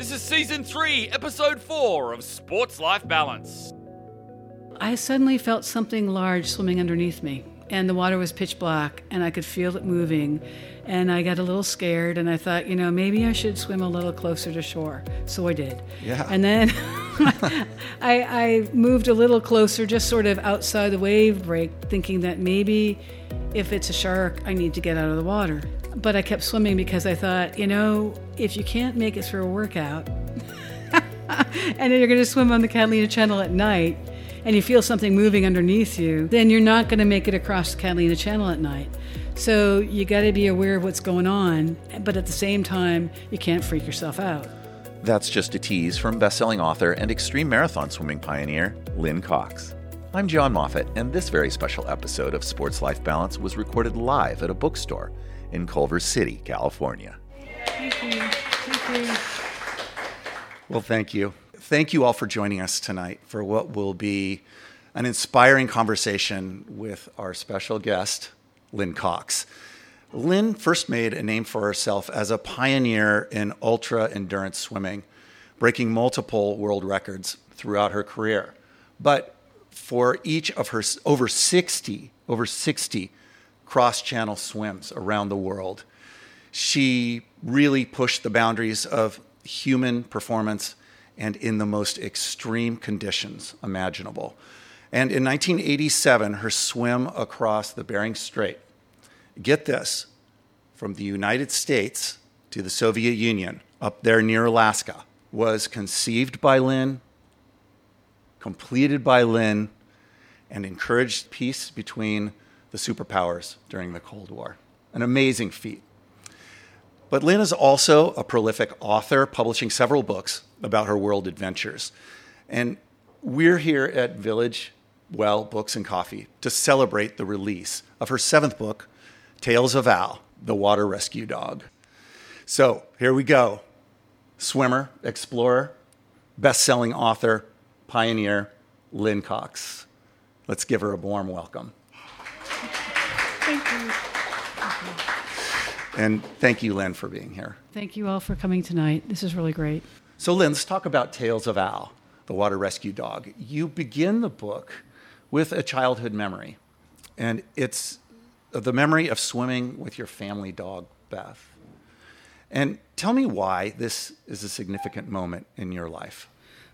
This is season 3, episode 4 of Sports Life Balance. I suddenly felt something large swimming underneath me, and the water was pitch black, and I could feel it moving. And I got a little scared, and I thought, you know, maybe I should swim a little closer to shore. So I did. Yeah. And then I, I moved a little closer, just sort of outside the wave break, thinking that maybe if it's a shark, I need to get out of the water. But I kept swimming because I thought, you know, if you can't make it through a workout, and then you're going to swim on the Catalina Channel at night, and you feel something moving underneath you, then you're not going to make it across the Catalina Channel at night. So you got to be aware of what's going on, but at the same time, you can't freak yourself out. That's just a tease from bestselling author and extreme marathon swimming pioneer Lynne Cox. I'm John Moffet, and this very special episode of Sports Life Balance was recorded live at a bookstore in Culver City, California. Thank you. Thank you. Well, thank you. Thank you all for joining us tonight for what will be an inspiring conversation with our special guest, Lynne Cox. Lynne first made a name for herself as a pioneer in ultra endurance swimming, breaking multiple world records throughout her career. But for each of her over 60, over 60 cross channel swims around the world, she really pushed the boundaries of human performance and in the most extreme conditions imaginable. And in 1987, her swim across the Bering Strait, get this, from the United States to the Soviet Union, up there near Alaska, was conceived by Lynne, completed by Lynne, and encouraged peace between the superpowers during the Cold War. An amazing feat. But Lynne is also a prolific author, publishing several books about her world adventures. And we're here at Village Well Books and Coffee to celebrate the release of her seventh book, Tales of Al, the Water Rescue Dog. So here we go. Swimmer, explorer, best selling author, pioneer, Lynne Cox. Let's give her a warm welcome. Thank you. And thank you, Lynne, for being here. Thank you all for coming tonight. This is really great. So, Lynne, let's talk about Tales of Al, the water rescue dog. You begin the book with a childhood memory, and it's the memory of swimming with your family dog, Beth. And tell me why this is a significant moment in your life.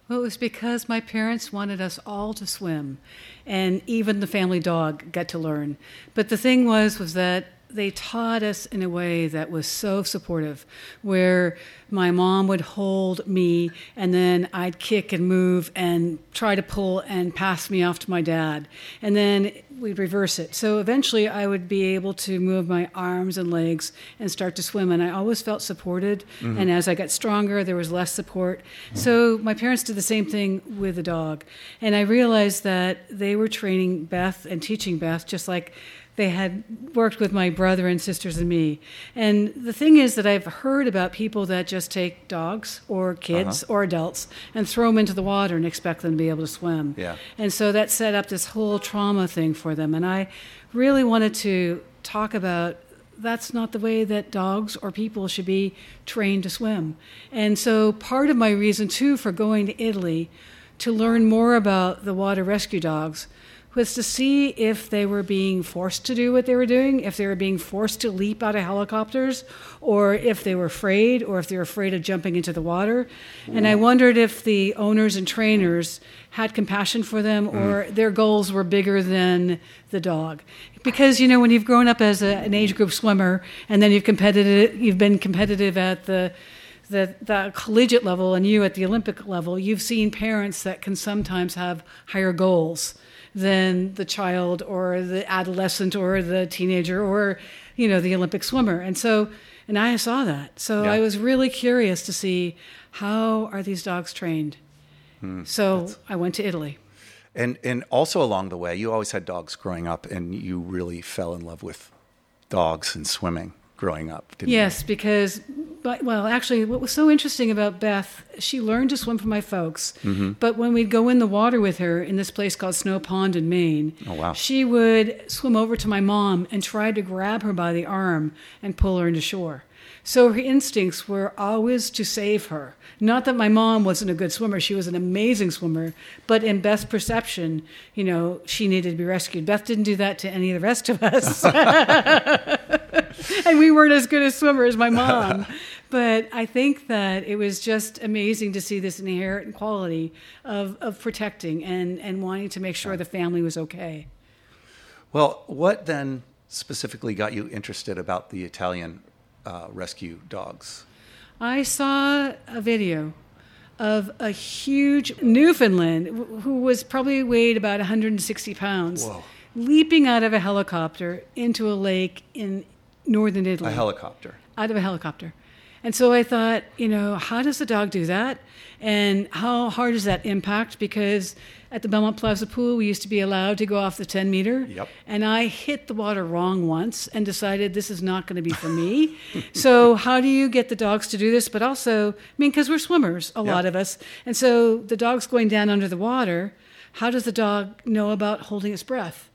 Well, it was because my parents wanted us all to swim, and even the family dog got to learn. But the thing was, was that they taught us in a way that was so supportive, where my mom would hold me, and then I'd kick and move and try to pull and pass me off to my dad, and then we'd reverse it. So eventually, I would be able to move my arms and legs and start to swim, and I always felt supported. Mm-hmm. And as I got stronger, there was less support. Mm-hmm. So my parents did the same thing with the dog, and I realized that they were training Beth and teaching Beth just like they had worked with my brother and sisters and me. And the thing is that I've heard about people that just take dogs or kids uh-huh. or adults and throw them into the water and expect them to be able to swim. Yeah. And so that set up this whole trauma thing for them. And I really wanted to talk about that's not the way that dogs or people should be trained to swim. And so part of my reason, too, for going to Italy to learn more about the water rescue dogs was to see if they were being forced to do what they were doing, if they were being forced to leap out of helicopters, or if they were afraid, or if they were afraid of jumping into the water. And I wondered if the owners and trainers had compassion for them, mm. or their goals were bigger than the dog. Because you know, when you've grown up as a, an age group swimmer, and then you've competitive, you've been competitive at the the, the collegiate level and you at the Olympic level, you've seen parents that can sometimes have higher goals than the child or the adolescent or the teenager or you know the Olympic swimmer. And so and I saw that. So Yeah. I was really curious to see how are these dogs trained. Hmm. so I went to Italy. And and also along the way, you always had dogs growing up, and you really fell in love with dogs and swimming growing up. Didn't you? Yes, because, but well, actually, what was so interesting about Beth, she learned to swim from my folks. Mm-hmm. But when we'd go in the water with her in this place called Snow Pond in Maine, Oh, wow. she would swim over to my mom and try to grab her by the arm and pull her into shore. So her instincts were always to save her. Not that my mom wasn't a good swimmer, she was an amazing swimmer, but in Beth's perception, you know, she needed to be rescued. Beth didn't do that to any of the rest of us. and we weren't as good a swimmer as my mom. But I think that it was just amazing to see this inherent quality of, of protecting and, and wanting to make sure the family was okay. Well, what then specifically got you interested about the Italian uh, rescue dogs? I saw a video of a huge Newfoundland who was probably weighed about 160 pounds, Whoa. leaping out of a helicopter into a lake in northern Italy. A helicopter. out of a helicopter. And so I thought, you know, how does the dog do that? And how hard does that impact? Because at the Belmont Plaza pool, we used to be allowed to go off the 10 meter. Yep. And I hit the water wrong once and decided this is not going to be for me. so, how do you get the dogs to do this? But also, I mean, because we're swimmers, a lot of us. And so the dog's going down under the water. How does the dog know about holding its breath?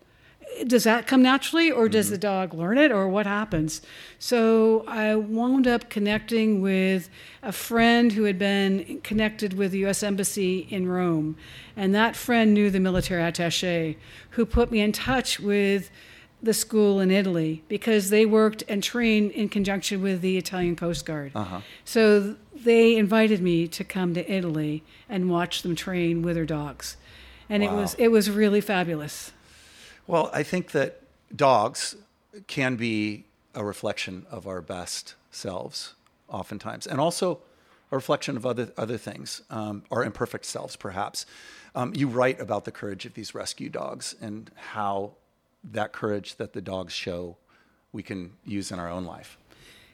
Does that come naturally or does mm-hmm. the dog learn it or what happens? So i wound up connecting with a friend who had been connected with the u.s embassy in rome and that friend knew the military attache who put me in touch with the school in italy because they worked and trained in conjunction with the italian coast guard. Uh-huh. So they invited me to come to italy and watch them train with their dogs. And it was it was really fabulous Well, I think that dogs can be a reflection of our best selves, oftentimes, and also a reflection of other other things, um, our imperfect selves, perhaps. Um, you write about the courage of these rescue dogs and how that courage that the dogs show we can use in our own life.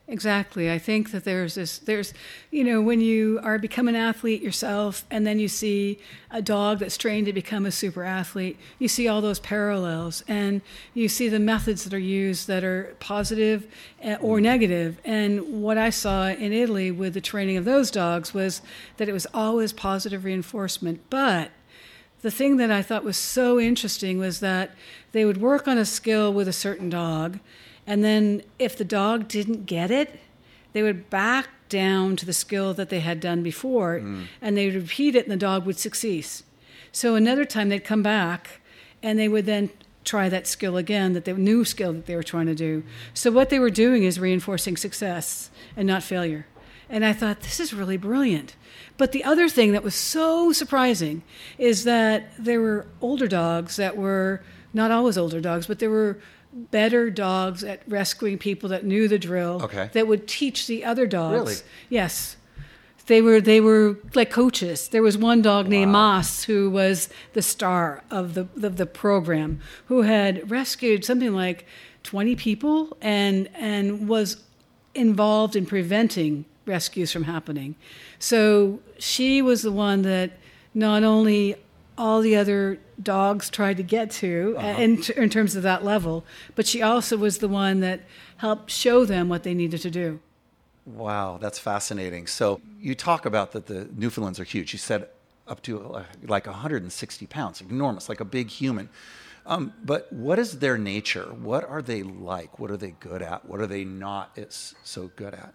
Exactly. I think that there's this, there's, you know, when you are become an athlete yourself and then you see a dog that's trained to become a super athlete, you see all those parallels and you see the methods that are used that are positive eh, or negative. And what I saw in Italy with the training of those dogs was that it was always positive reinforcement. But the thing that I thought was so interesting was that they would work on a skill with a certain dog, and then if the dog didn't get it, they would back down to the skill that they had done before, mm. and they would repeat it, and the dog would succeed. So another time they'd come back, and they would then try that skill again, that the new skill that they were trying to do. So what they were doing is reinforcing success and not failure. And I thought, this is really brilliant. But the other thing that was so surprising is that there were older dogs that were not always older dogs, but there were better dogs at rescuing people that knew the drill Okay. that would teach the other dogs. Really? Yes. They were they were like coaches. There was one dog named Moss who was the star of the of the program, who had rescued something like twenty people and and was involved in preventing rescues from happening. So she was the one that not only all the other dogs tried to get to Uh-huh. in, in terms of that level, but she also was the one that helped show them what they needed to do. Wow, that's fascinating. So you talk about that the Newfoundlands are huge. You said up to uh, like 160 pounds, enormous, like a big human. Um, but what is their nature? What are they like? What are they good at? What are they not so good at?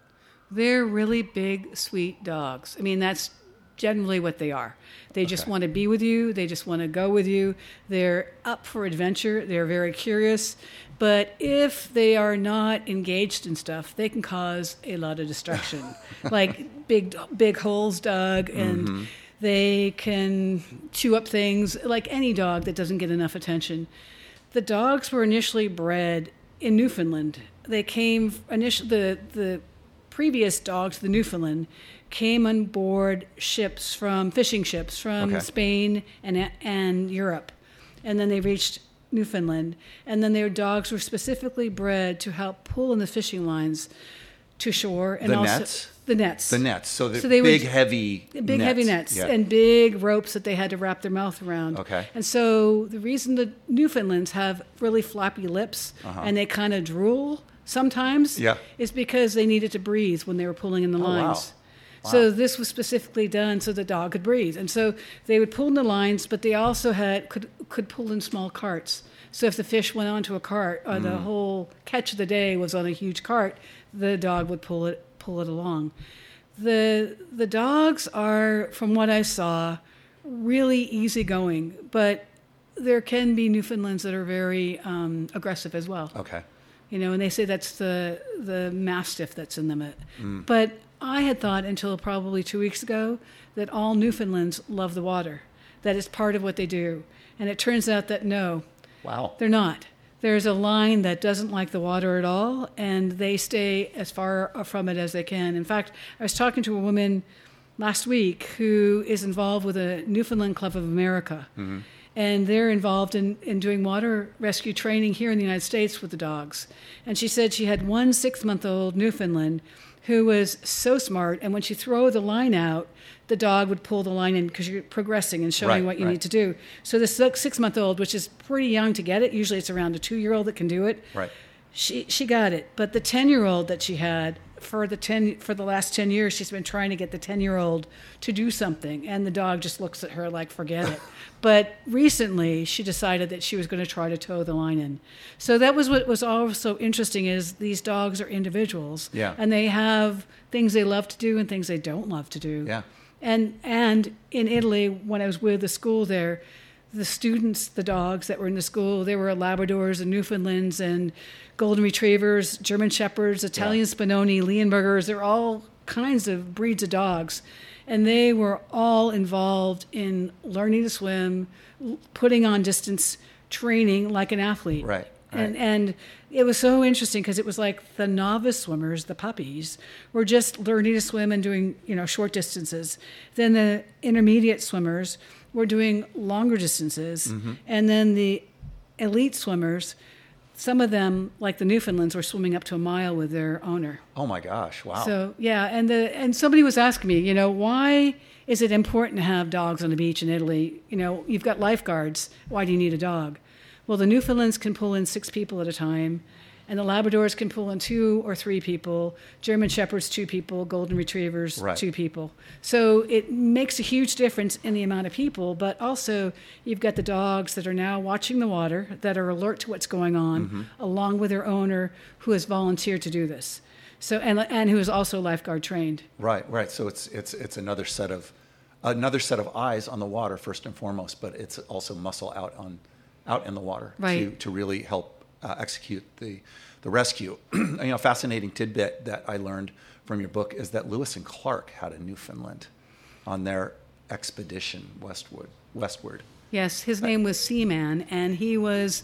They're really big, sweet dogs. I mean, that's generally what they are. They just Okay. want to be with you. They just want to go with you. They're up for adventure. They're very curious. But if they are not engaged in stuff, they can cause a lot of destruction, like big, big holes dug, and mm-hmm. they can chew up things like any dog that doesn't get enough attention. The dogs were initially bred in Newfoundland. They came initially the the previous dogs, the Newfoundland, came on board ships from fishing ships from Okay. Spain and and Europe, and then they reached Newfoundland, and then their dogs were specifically bred to help pull in the fishing lines to shore and The also nets? the nets The nets. So the So they would- big, heavy, big heavy nets Yeah. and big ropes that they had to wrap their mouth around. Okay. And so the reason the Newfoundlands have really floppy lips uh-huh. and they kind of drool sometimes. Yeah. is because they needed to breathe when they were pulling in the Oh, wow. lines. So this was specifically done so the dog could breathe. And so they would pull in the lines, but they also had could could pull in small carts. So if the fish went onto a cart or Mm. the whole catch of the day was on a huge cart, the dog would pull it pull it along. The the dogs are, from what I saw, really easygoing, but there can be Newfoundlands that are very um, aggressive as well. Okay. You know, and they say that's the the mastiff that's in them. Mm. But I had thought until probably two weeks ago that all Newfoundlands love the water, that it's part of what they do, and it turns out that no, Wow. they're not. There's a line that doesn't like the water at all, and they stay as far from it as they can. In fact, I was talking to a woman last week who is involved with a Newfoundland Club of America. Mm-hmm. And they're involved in, in doing water rescue training here in the United States with the dogs. And she said she had one six month old Newfoundland who was so smart. And when she throw the line out, the dog would pull the line in because you're progressing and showing Right, what you right. need to do. So the six month old, which is pretty young to get it, usually it's around a two year old that can do it. Right. She she got it, but the ten year old that she had for the ten for the last ten years, she's been trying to get the ten year old to do something, and the dog just looks at her like forget it. but recently, she decided that she was going to try to tow the line in. So that was what was also interesting is these dogs are individuals, Yeah. and they have things they love to do and things they don't love to do. Yeah. And and in Italy, when I was with the school there, the students, the dogs that were in the school, they were Labradors and Newfoundlands and Golden Retrievers, German Shepherds, Italian Spinoni, Leonbergers. They're all kinds of breeds of dogs. And they were all involved in learning to swim, putting on distance training like an athlete. Right, And, and it was so interesting because it was like the novice swimmers, the puppies, were just learning to swim and doing, you know, short distances. Then the intermediate swimmers were doing longer distances. Mm-hmm. And then the elite swimmers, some of them, like the Newfoundlands, were swimming up to a mile with their owner. Oh my gosh. Wow. So yeah, and the and somebody was asking me, you know, why is it important to have dogs on the beach in Italy? You know, you've got lifeguards. Why do you need a dog? Well, the Newfoundlands can pull in six people at a time, and the Labradors can pull in two or three people. German Shepherds, two people. Golden Retrievers, Right. two people. So it makes a huge difference in the amount of people, but also you've got the dogs that are now watching the water, that are alert to what's going on, mm-hmm. along with their owner who has volunteered to do this. So and and who is also lifeguard trained. Right, right. So it's it's it's another set of another set of eyes on the water first and foremost, but it's also muscle out on out in the water to to really help uh, execute the the rescue. you know, fascinating tidbit that I learned from your book is that Lewis and Clark had a Newfoundland on their expedition westward. Westward. Yes, his name was Seaman, and he was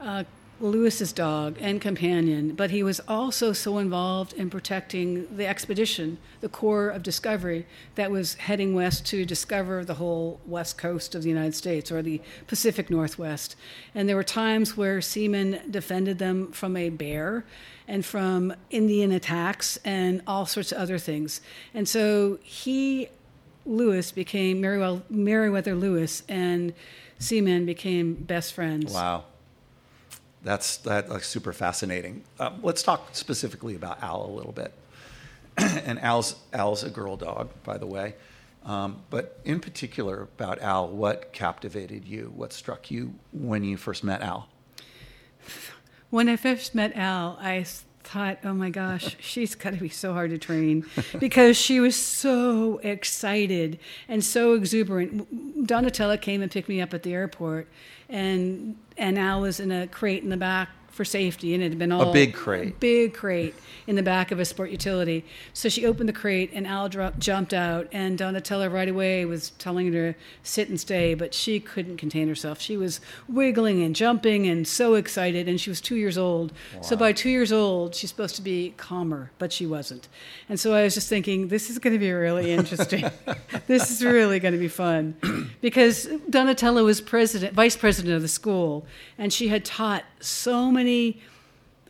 uh, Lewis's dog and companion. But he was also so involved in protecting the expedition, the Corps of Discovery, that was heading west to discover the whole west coast of the United States or the Pacific Northwest. And there were times where Seaman defended them from a bear and from Indian attacks and all sorts of other things. And so he Lewis became Meriwether Lewis, and Seaman became best friends. Wow. That's that like super fascinating. Um, let's talk specifically about Al a little bit. and Al's Al's a girl dog, by the way. Um, but in particular about Al, what captivated you? What struck you when you first met Al? When I first met Al, I thought, oh my gosh, she's got to be so hard to train because she was so excited and so exuberant. Donatella came and picked me up at the airport, and and Al was in a crate in the back for safety, and it had been all a big crate. big crate in the back of a sport utility. So she opened the crate, and Al dro- jumped out, and Donatella right away was telling her to sit and stay, but she couldn't contain herself. She was wiggling and jumping and so excited, and she was two years old. So by two years old, she's supposed to be calmer, but she wasn't. And so I was just thinking, this is going to be really interesting. this is really going to be fun, because Donatella was president, vice president of the school, and she had taught so many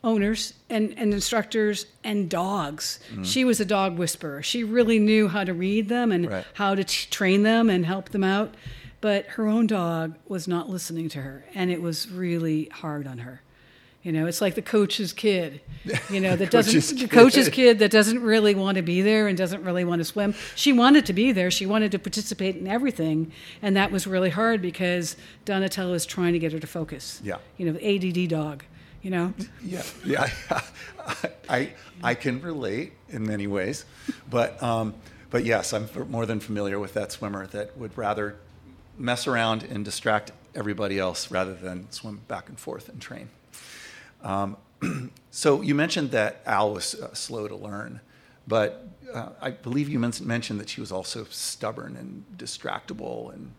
owners and, and instructors and dogs. Mm-hmm. She was a dog whisperer. She really knew how to read them and Right. how to t- train them and help them out. But her own dog was not listening to her, and it was really hard on her. You know, it's like the coach's kid. You know, that doesn't Coach's the coach's kid that doesn't really want to be there and doesn't really want to swim. She wanted to be there. She wanted to participate in everything, and that was really hard because Donatella was trying to get her to focus. Yeah. You know, the ADD dog. You know? Yeah, yeah. I I can relate in many ways, but um, but yes, I'm more than familiar with that swimmer that would rather mess around and distract everybody else rather than swim back and forth and train. Um, so you mentioned that Al was uh, slow to learn, but uh, I believe you mentioned that she was also stubborn and distractible and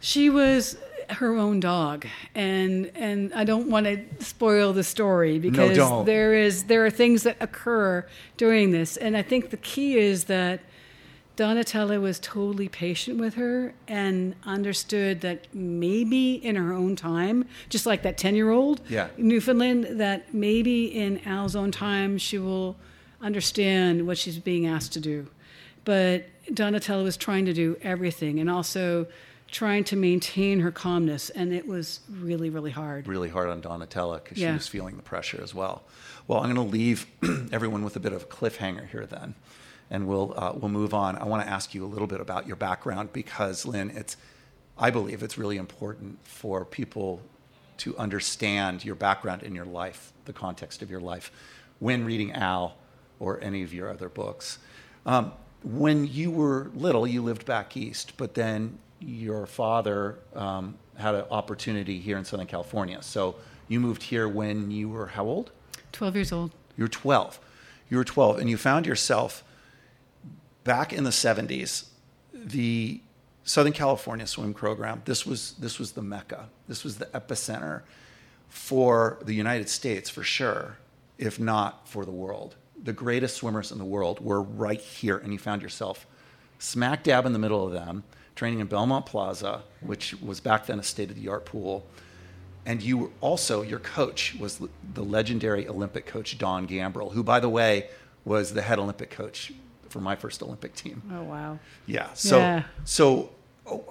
She was her own dog, and and I don't want to spoil the story because don't. there is there are things that occur during this, and I think the key is that Donatella was totally patient with her and understood that maybe in her own time, just like that ten year old Yeah. Newfoundland, that maybe in Al's own time she will understand what she's being asked to do. But Donatella was trying to do everything and also trying to maintain her calmness, and it was really, really hard. really hard on Donatella because she was feeling the pressure as well. Well, I'm going to leave everyone with a bit of a cliffhanger here then, and we'll uh, we'll move on. I want to ask you a little bit about your background because Lynne, it's I believe it's really important for people to understand your background in your life, the context of your life, when reading Al or any of your other books. Um, when you were little, you lived back east, but then your father um, had an opportunity here in Southern California. So you moved here when you were how old? 12 years old. You were 12. You were 12, and you found yourself back in the 70s. The Southern California swim program. This was this was the mecca. This was the epicenter for the United States for sure, if not for the world. The greatest swimmers in the world were right here, and you found yourself smack dab in the middle of them, training in Belmont Plaza, which was back then a state of the art pool. And you were also, your coach was the legendary Olympic coach, Don Gambril, who, by the way, was the head Olympic coach for my first Olympic team. Oh, wow. Yeah. So, Yeah. so, oh,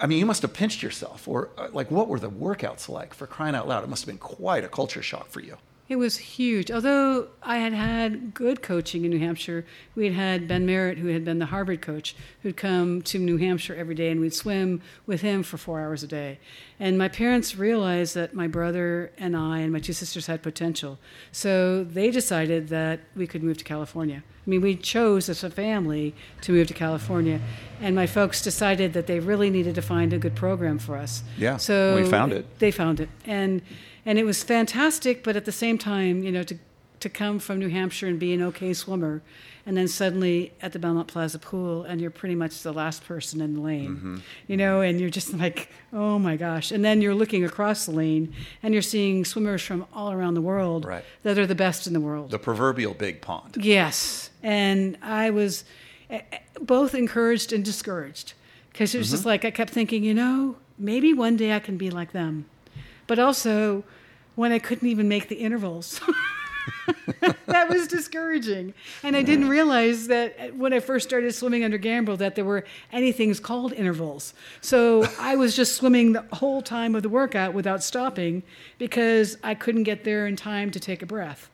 I mean, you must have pinched yourself, or uh, like, what were the workouts like? For crying out loud, it must have been quite a culture shock for you. It was huge. Although I had had good coaching in New Hampshire, we had had Ben Merritt, who had been the Harvard coach, who'd come to New Hampshire every day, and we'd swim with him for four hours a day. And my parents realized that my brother and I and my two sisters had potential, so they decided that we could move to California. I mean, we chose as a family to move to California, and my folks decided that they really needed to find a good program for us. Yeah, so we found it. They found it, and and it was fantastic. But at the same time, you know, to to come from New Hampshire and be an okay swimmer, and then suddenly at the Belmont Plaza pool, and you're pretty much the last person in the lane, Mm-hmm. you know, and you're just like, oh my gosh! And then you're looking across the lane, and you're seeing swimmers from all around the world Right. that are the best in the world. The proverbial big pond. Yes, and I was eh, eh, both encouraged and discouraged because it was just like I kept thinking, you know, maybe one day I can be like them, but also when I couldn't even make the intervals. that was discouraging, and I didn't realize that when I first started swimming under Gambril that there were any things called intervals. So I was just swimming the whole time of the workout without stopping because I couldn't get there in time to take a breath.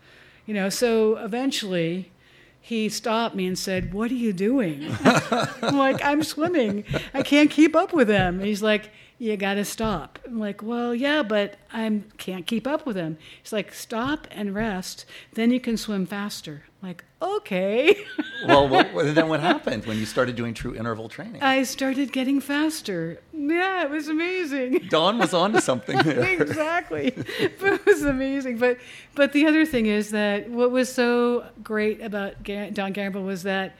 You know, so eventually he stopped me and said, What are you doing? I'm like, I'm swimming. I can't keep up with him. And he's like, You got to stop. I'm like, Well, yeah, but I can't keep up with him. He's like, Stop and rest. Then you can swim faster. I'm like, Okay. well, what, then what happened when you started doing true interval training? I started getting faster. Yeah, it was amazing. Don was onto something there. exactly. It was amazing. But but the other thing is that what was so great about Ga- Don Gamble was that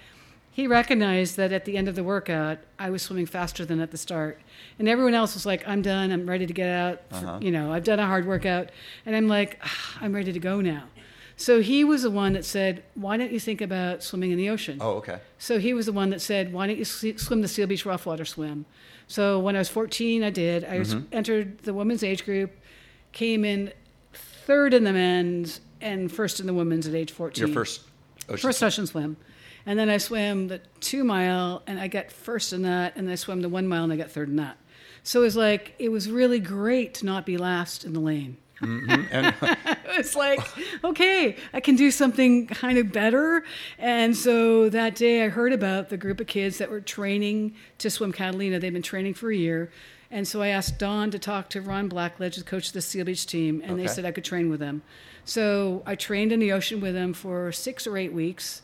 he recognized that at the end of the workout, I was swimming faster than at the start, and everyone else was like, "I'm done. I'm ready to get out. For- You know, I've done a hard workout," and I'm like, "Ah, "I'm ready to go now." So he was the one that said, "Why don't you think about swimming in the ocean?" Oh, okay. So he was the one that said, "Why don't you swim the Seal Beach Rough Water Swim?" So when I was 14, I did. I was, entered the women's age group, came in third in the men's and first in the women's at age 14. Your first ocean. first ocean swim, and then I swam the two mile and I got first in that, and I swam the one mile and I got third in that. So it was like it was really great to not be last in the lane. Mm-hmm. and it's like, okay, I can do something kind of better. And so that day I heard about the group of kids that were training to swim Catalina. They'd been training for a year. And so I asked Don to talk to Ron Blackledge, the coach of the Seal Beach team, and they said I could train with them. So I trained in the ocean with them for six or eight weeks.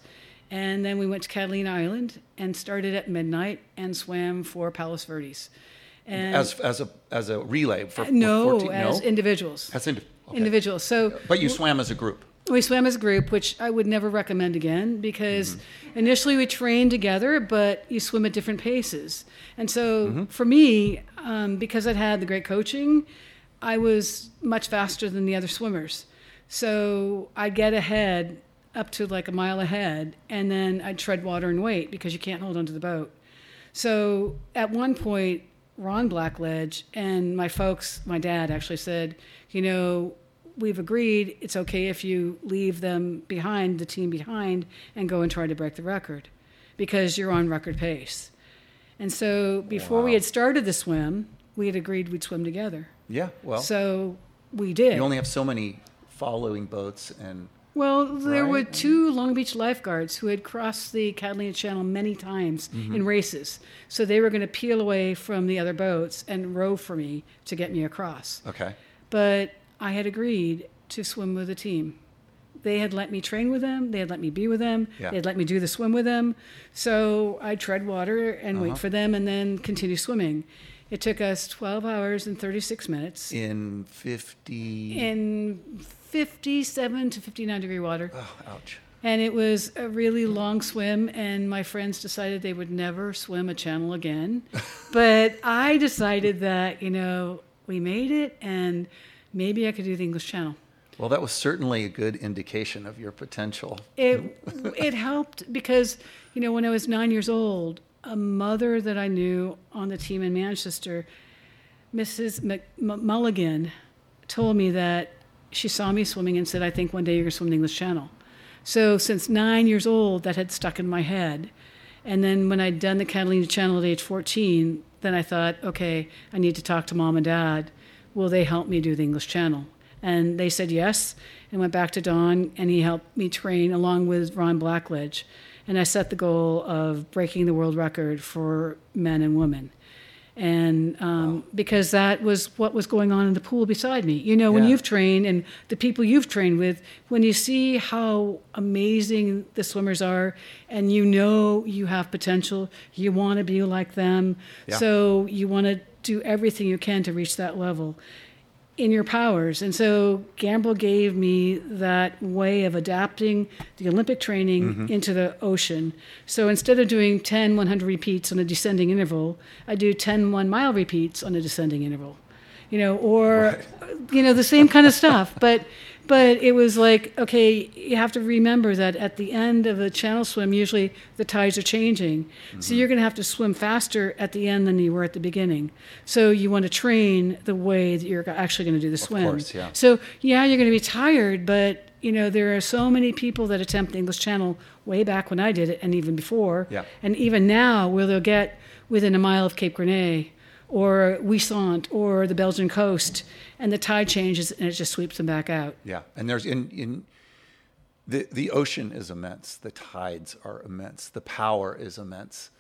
And then we went to Catalina Island and started at midnight and swam for Palos Verdes. And as as a as a relay for no, 14, as no? individuals. As indi- okay. Individuals. So But you swam as a group. we swam as a group, which I would never recommend again because Mm-hmm. initially we trained together, but you swim at different paces. And so Mm-hmm. for me, um, because I'd had the great coaching, I was much faster than the other swimmers. So I'd get ahead up to like a mile ahead, and then I'd tread water and wait because you can't hold onto the boat. So at one point, Ron Blackledge and my folks, my dad actually said, you know, we've agreed it's okay if you leave them behind, the team behind, and go and try to break the record because you're on record pace. And so before we had started the swim, we had agreed we'd swim together. Yeah. Well, So we did. you only have so many following boats, and Well, there were two Long Beach lifeguards who had crossed the Catalina Channel many times in races. So they were going to peel away from the other boats and row for me to get me across. okay. But I had agreed to swim with the team. They had let me train with them. They had let me be with them. Yeah. They had let me do the swim with them. So I'd tread water and Uh-huh. wait for them and then continue swimming. It took us 12 hours and 36 minutes In fifty. in 57 to 59 degree water. oh, ouch. And it was a really long swim, and my friends decided they would never swim a channel again. but I decided that, you know, we made it, and maybe I could do the English Channel. Well, that was certainly a good indication of your potential. It, it helped because, you know, when I was nine years old, a mother that I knew on the team in Manchester, Mrs. Mc- M- Mulligan, told me that she saw me swimming and said, I think one day you're going to swim the English Channel. So since nine years old, that had stuck in my head. And then when I'd done the Catalina Channel at age 14, then I thought, okay, I need to talk to mom and dad. Will they help me do the English Channel? And they said yes, and went back to Don, and he helped me train along with Ron Blackledge. And I set the goal of breaking the world record for men and women. And um, because that was what was going on in the pool beside me. You know, when Yeah. you've trained and the people you've trained with, when you see how amazing the swimmers are and you know you have potential, you want to be like them. Yeah. So you want to do everything you can to reach that level in your powers. And so Gamble gave me that way of adapting the Olympic training mm-hmm. into the ocean. So instead of doing 10 100 repeats on a descending interval, I do 10 one mile repeats on a descending interval. You know, or you know the same kind of stuff, but but it was like okay, you have to remember that at the end of a channel swim, usually the tides are changing, so mm-hmm. you're going to have to swim faster at the end than you were at the beginning. So you want to train the way that you're actually going to do the swim. course, yeah. So yeah, you're going to be tired, but you know there are so many people that attempt the English Channel way back when I did it, and even before, Yeah. and even now, where they'll get within a mile of Cape Gris-Nez or Wissant or the Belgian coast, and the tide changes and it just sweeps them back out. Yeah, and there's in in the the ocean is immense. The tides are immense. The power is immense.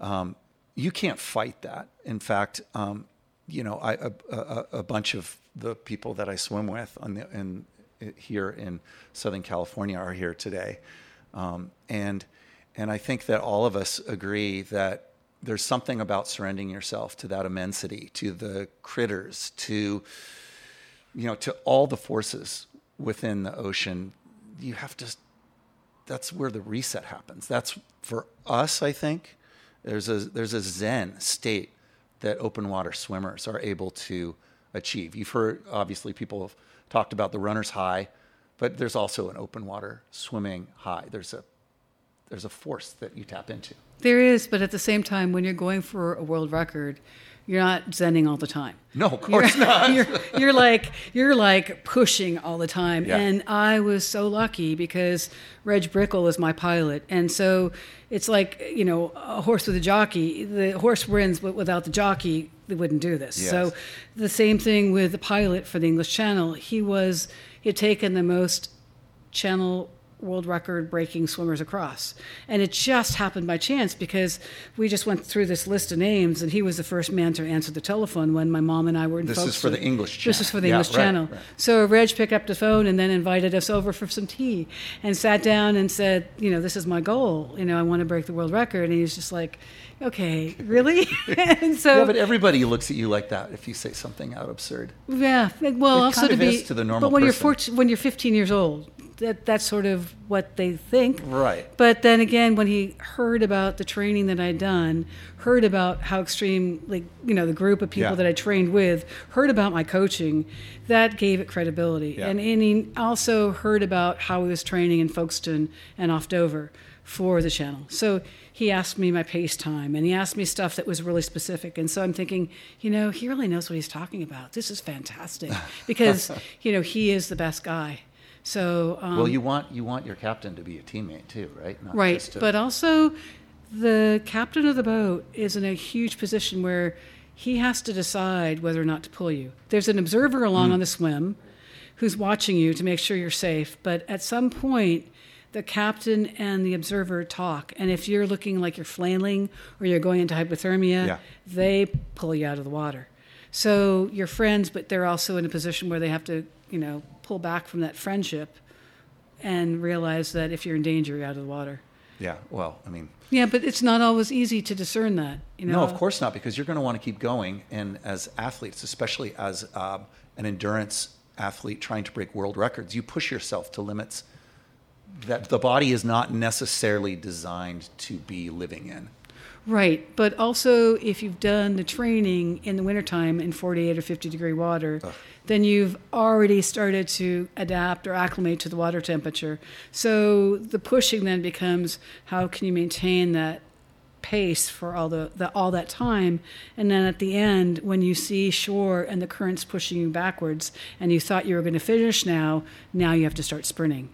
Um, you can't fight that. In fact, um, you know, I, a, a, a bunch of the people that I swim with on the in here in Southern California are here today, um, and and I think that all of us agree that there's something about surrendering yourself to that immensity, to the critters, to you know, to all the forces within the ocean, you have to. That's where the reset happens. That's for us. I think there's a there's a zen state that open water swimmers are able to achieve. You've heard obviously people have talked about the runner's high, but there's also an open water swimming high. There's a there's a force that you tap into. There is, but at the same time, when you're going for a world record, you're not zenning all the time. No, of course you're, not. You're, you're like you're like pushing all the time, Yeah. and I was so lucky because Reg Brickell is my pilot, and so it's like you know a horse with a jockey. The horse wins, but without the jockey, they wouldn't do this. Yes. So the same thing with the pilot for the English Channel. He was he had taken the most channel world record breaking swimmers across. And it just happened by chance because we just went through this list of names, and he was the first man to answer the telephone when my mom and I were in This is for the English channel. This is for the Yeah, English right, channel. right. So Reg picked up the phone and then invited us over for some tea and sat down and said, you know, this is my goal. You know, I want to break the world record. And he was just like, okay, really? and so Yeah, but everybody looks at you like that if you say something out absurd. yeah, well, It also to be to the normal But when you're 14, when you're 15 years old, that that's sort of what they think. Right. But then again, when he heard about the training that I'd done, heard about how extreme, like you know, the group of people Yeah. that I trained with, heard about my coaching, that gave it credibility. Yeah. And, and he also heard about how he was training in Folkestone and off Dover for the channel. So he asked me my pace time and he asked me stuff that was really specific. And so I'm thinking, you know, he really knows what he's talking about. This is fantastic because, you know, he is the best guy. So, um, well, you want you want your captain to be a teammate too, right? Not right. But also, the captain of the boat is in a huge position where he has to decide whether or not to pull you. There's an observer along on the swim who's watching you to make sure you're safe. But at some point, the captain and the observer talk. And if you're looking like you're flailing or you're going into hypothermia, Yeah. they pull you out of the water. So you're friends, but they're also in a position where they have to, you know, pull back from that friendship and realize that if you're in danger, you're out of the water. yeah. Well, I mean, Yeah, but it's not always easy to discern that. You know? no, of course not, because you're going to want to keep going. And as athletes, especially as um, an endurance athlete trying to break world records, you push yourself to limits that the body is not necessarily designed to be living in. Right, but also if you've done the training in the wintertime in 48 or 50 degree water, then you've already started to adapt or acclimate to the water temperature. So the pushing then becomes how can you maintain that pace for all the, the all that time? And then at the end when you see shore and the currents pushing you backwards and you thought you were going to finish now now you have to start sprinting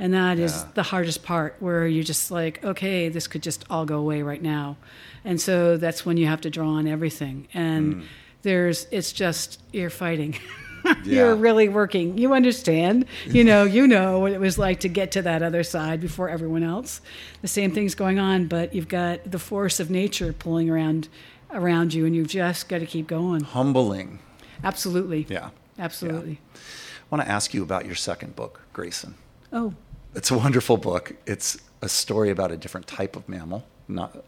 and that is Yeah. the hardest part where you're just like okay this could just all go away right now. And so that's when you have to draw on everything. And mm. there's it's just you're fighting. Yeah. you're really working. You understand. You know you know what it was like to get to that other side before everyone else. The same thing's going on but you've got the force of nature pulling around around you and you've just got to keep going. Humbling. absolutely. Yeah. absolutely. I want to ask you about your second book, Grayson. oh It's a wonderful book. It's a story about a different type of mammal. Not it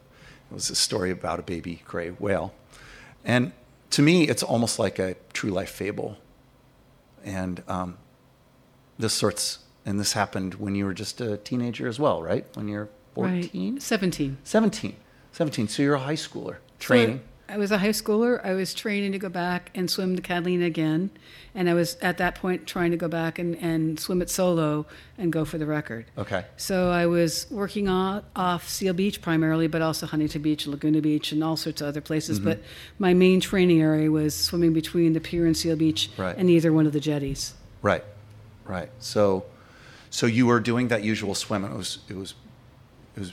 was a story about a baby gray whale. And to me, it's almost like a true life fable. And um, this sorts, and this happened when you were just a teenager as well, right? When you're 14? right 17 17. 17. So you're a high schooler training. So I was a high schooler. I was training to go back and swim the Catalina again. And I was at that point trying to go back and, and swim it solo and go for the record. Okay. So I was working off, off Seal Beach primarily, but also Huntington Beach, Laguna Beach, and all sorts of other places. Mm-hmm. But my main training area was swimming between the pier and Seal Beach Right. and either one of the jetties. Right, right. So, so you were doing that usual swim, and it was it was it was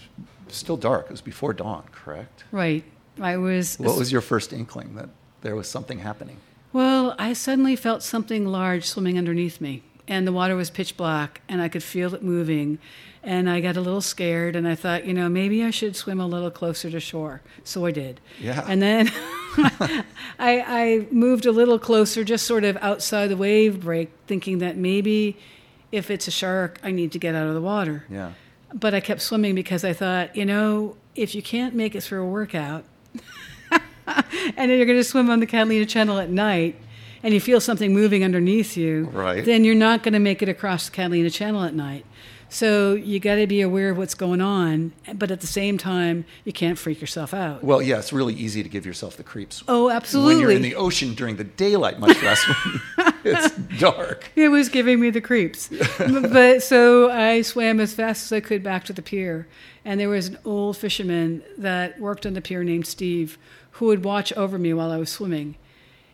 still dark. It was before dawn, correct? Right. I was. What was your first inkling that there was something happening? Well, I suddenly felt something large swimming underneath me, and the water was pitch black, and I could feel it moving. And I got a little scared, and I thought, you know, maybe I should swim a little closer to shore. So I did. Yeah. And then I, I moved a little closer, just sort of outside the wave break, thinking that maybe if it's a shark, I need to get out of the water. Yeah, But I kept swimming because I thought, you know, if you can't make it through a workout, and then you're going to swim on the Catalina Channel at night, and you feel something moving underneath you, Right. then you're not going to make it across the Catalina Channel at night. So you got to be aware of what's going on, but at the same time, you can't freak yourself out. Well, yeah, it's really easy to give yourself the creeps Oh, absolutely. when you're in the ocean during the daylight, much less when it's dark. It was giving me the creeps. but so I swam as fast as I could back to the pier. And there was an old fisherman that worked on the pier named Steve who would watch over me while I was swimming.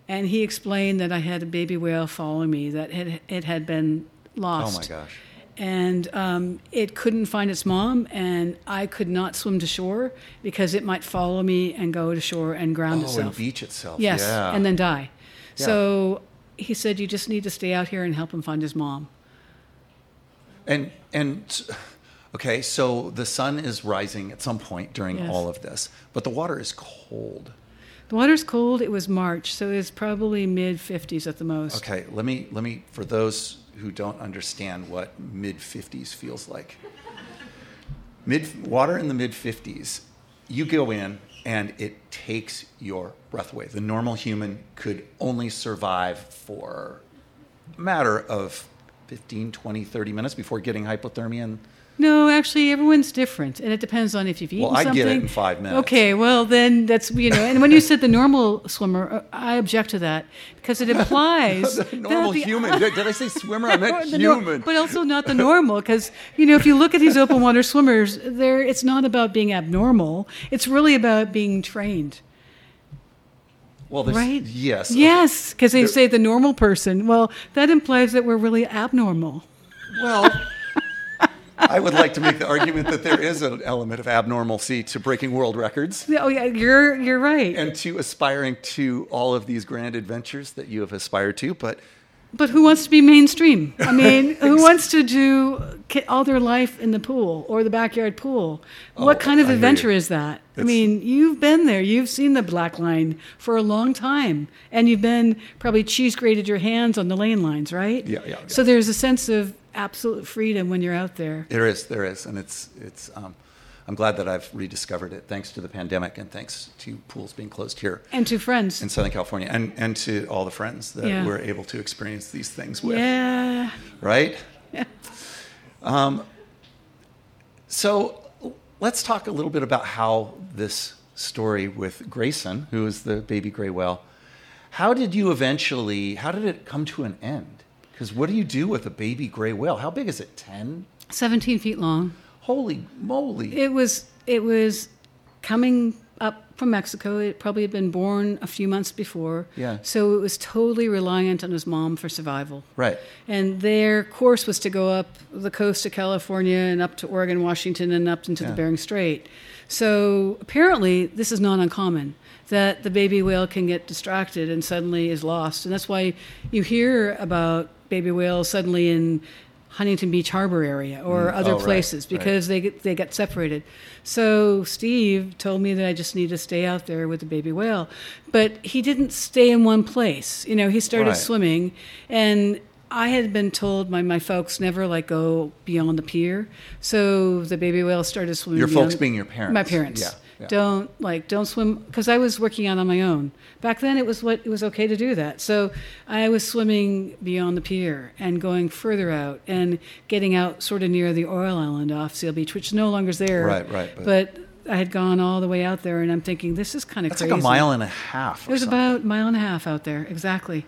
And he explained that I had a baby whale following me, that it, it had been Oh lost. my gosh! And um, it couldn't find its mom, and I could not swim to shore because it might follow me and go to shore and ground Oh, itself. and beach itself. Yes, yeah. and then die. Yeah. So he said, You just need to stay out here and help him find his mom. And and okay, so the sun is rising at some point during Yes. all of this, but the water is cold. The water's cold. It was March, so it's probably mid 50s at the most. Okay, let me let me for those who don't understand what mid 50s feels like. Mid water in the mid 50s, you go in and it takes your breath away. The normal human could only survive for a matter of 15, 20, 30 minutes before getting hypothermia and No, actually, everyone's different, and it depends on if you've eaten Well, I'd something. get it in five minutes. Okay, well then that's you know. And when you said the normal swimmer, uh, I object to that because it implies normal the, human. Did, did I say swimmer? I meant the nor- human. but also not the normal. Because you know, if you look at these open water swimmers, there it's not about being abnormal. It's really about being trained, well, right? Yes. Yes, because they say the normal person. Well, that implies that we're really abnormal. Well, I would like to make the argument that there is an element of abnormalcy to breaking world records Oh yeah, you're you're right. and to aspiring to all of these grand adventures that you have aspired to. But But who wants to be mainstream? I mean, who wants to do all their life in the pool or the backyard pool? What Oh, kind of I adventure is that? I mean, you've been there. You've seen the black line for a long time, and you've been probably cheese grated your hands on the lane lines, right? Yeah, yeah, yeah. So there's a sense of absolute freedom when you're out there. there is, there is, and it's it's. Um, I'm glad that I've rediscovered it thanks to the pandemic and thanks to pools being closed here And to friends. in Southern California and, and to all the friends that Yeah. we're able to experience these things with. yeah. right? Yeah. Um, so let's talk a little bit about how this story with Grayson, who is the baby gray whale, how did you eventually, how did it come to an end? Because what do you do with a baby gray whale? How big is it? 10? 17 feet long. Holy moly. It was it was coming up from Mexico. It probably had been born a few months before. Yeah. So it was totally reliant on his mom for survival. right. And their course was to go up the coast of California and up to Oregon, Washington, and up into Yeah. the Bering Strait. So apparently, this is not uncommon that the baby whale can get distracted and suddenly is lost. And that's why you hear about baby whales suddenly in Huntington Beach Harbor area or mm. other Oh, places right. because they get, they get separated. So Steve told me that I just need to stay out there with the baby whale, but he didn't stay in one place. You know, he started Right. swimming, and I had been told by my folks never like go beyond the pier. So the baby whale started swimming. Your folks being your parents. My parents. Yeah, yeah. Don't like don't swim because I was working out on my own. Back then, it was what it was okay to do that. So I was swimming beyond the pier and going further out and getting out sort of near the oil island off Seal Beach, which no longer is there. Right, right, but- But, I had gone all the way out there, and I'm thinking this is kind of That's crazy. like a mile and a half. It was something. about a mile and a half out there, exactly.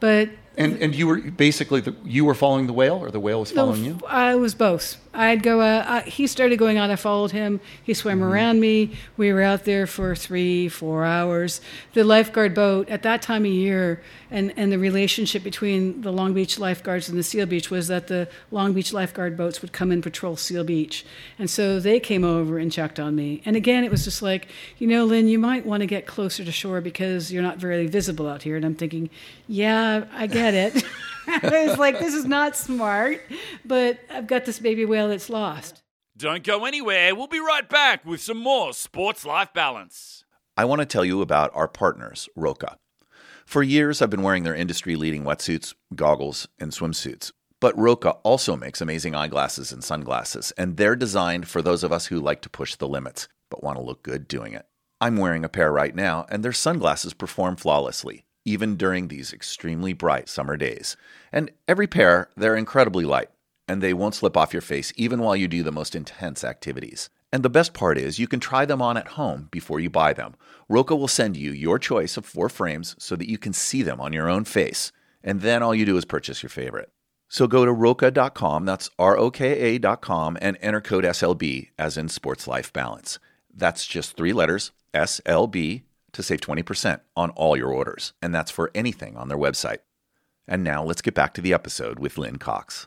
But And, and you were basically, the, you were following the whale or the whale was No, following you? I was both. I'd go out. I, he started going out. I followed him. He swam Mm-hmm. around me. We were out there for three, four hours. The lifeguard boat at that time of year, and, and the relationship between the Long Beach lifeguards and the Seal Beach was that the Long Beach lifeguard boats would come and patrol Seal Beach, and so they came over and checked on me. And again, it was just like, you know, Lynne, you might want to get closer to shore because you're not very visible out here. And I'm thinking, yeah, I get it. I was like, this is not smart, but I've got this baby whale that's lost. Don't go anywhere. We'll be right back with some more Sports Life Balance. I want to tell you about our partners, Roka. For years, I've been wearing their industry leading wetsuits, goggles, and swimsuits. But Roka also makes amazing eyeglasses and sunglasses, and they're designed for those of us who like to push the limits, but want to look good doing it. I'm wearing a pair right now, and their sunglasses perform flawlessly, even during these extremely bright summer days. And every pair, they're incredibly light, and they won't slip off your face even while you do the most intense activities. And the best part is, you can try them on at home before you buy them. Roka will send you your choice of four frames so that you can see them on your own face. And then all you do is purchase your favorite. So go to roka.com, that's R O K A.com, and enter code SLB as in Sports Life Balance. That's just three letters, SLB, to save 20% on all your orders. And that's for anything on their website. And now let's get back to the episode with Lynne Cox.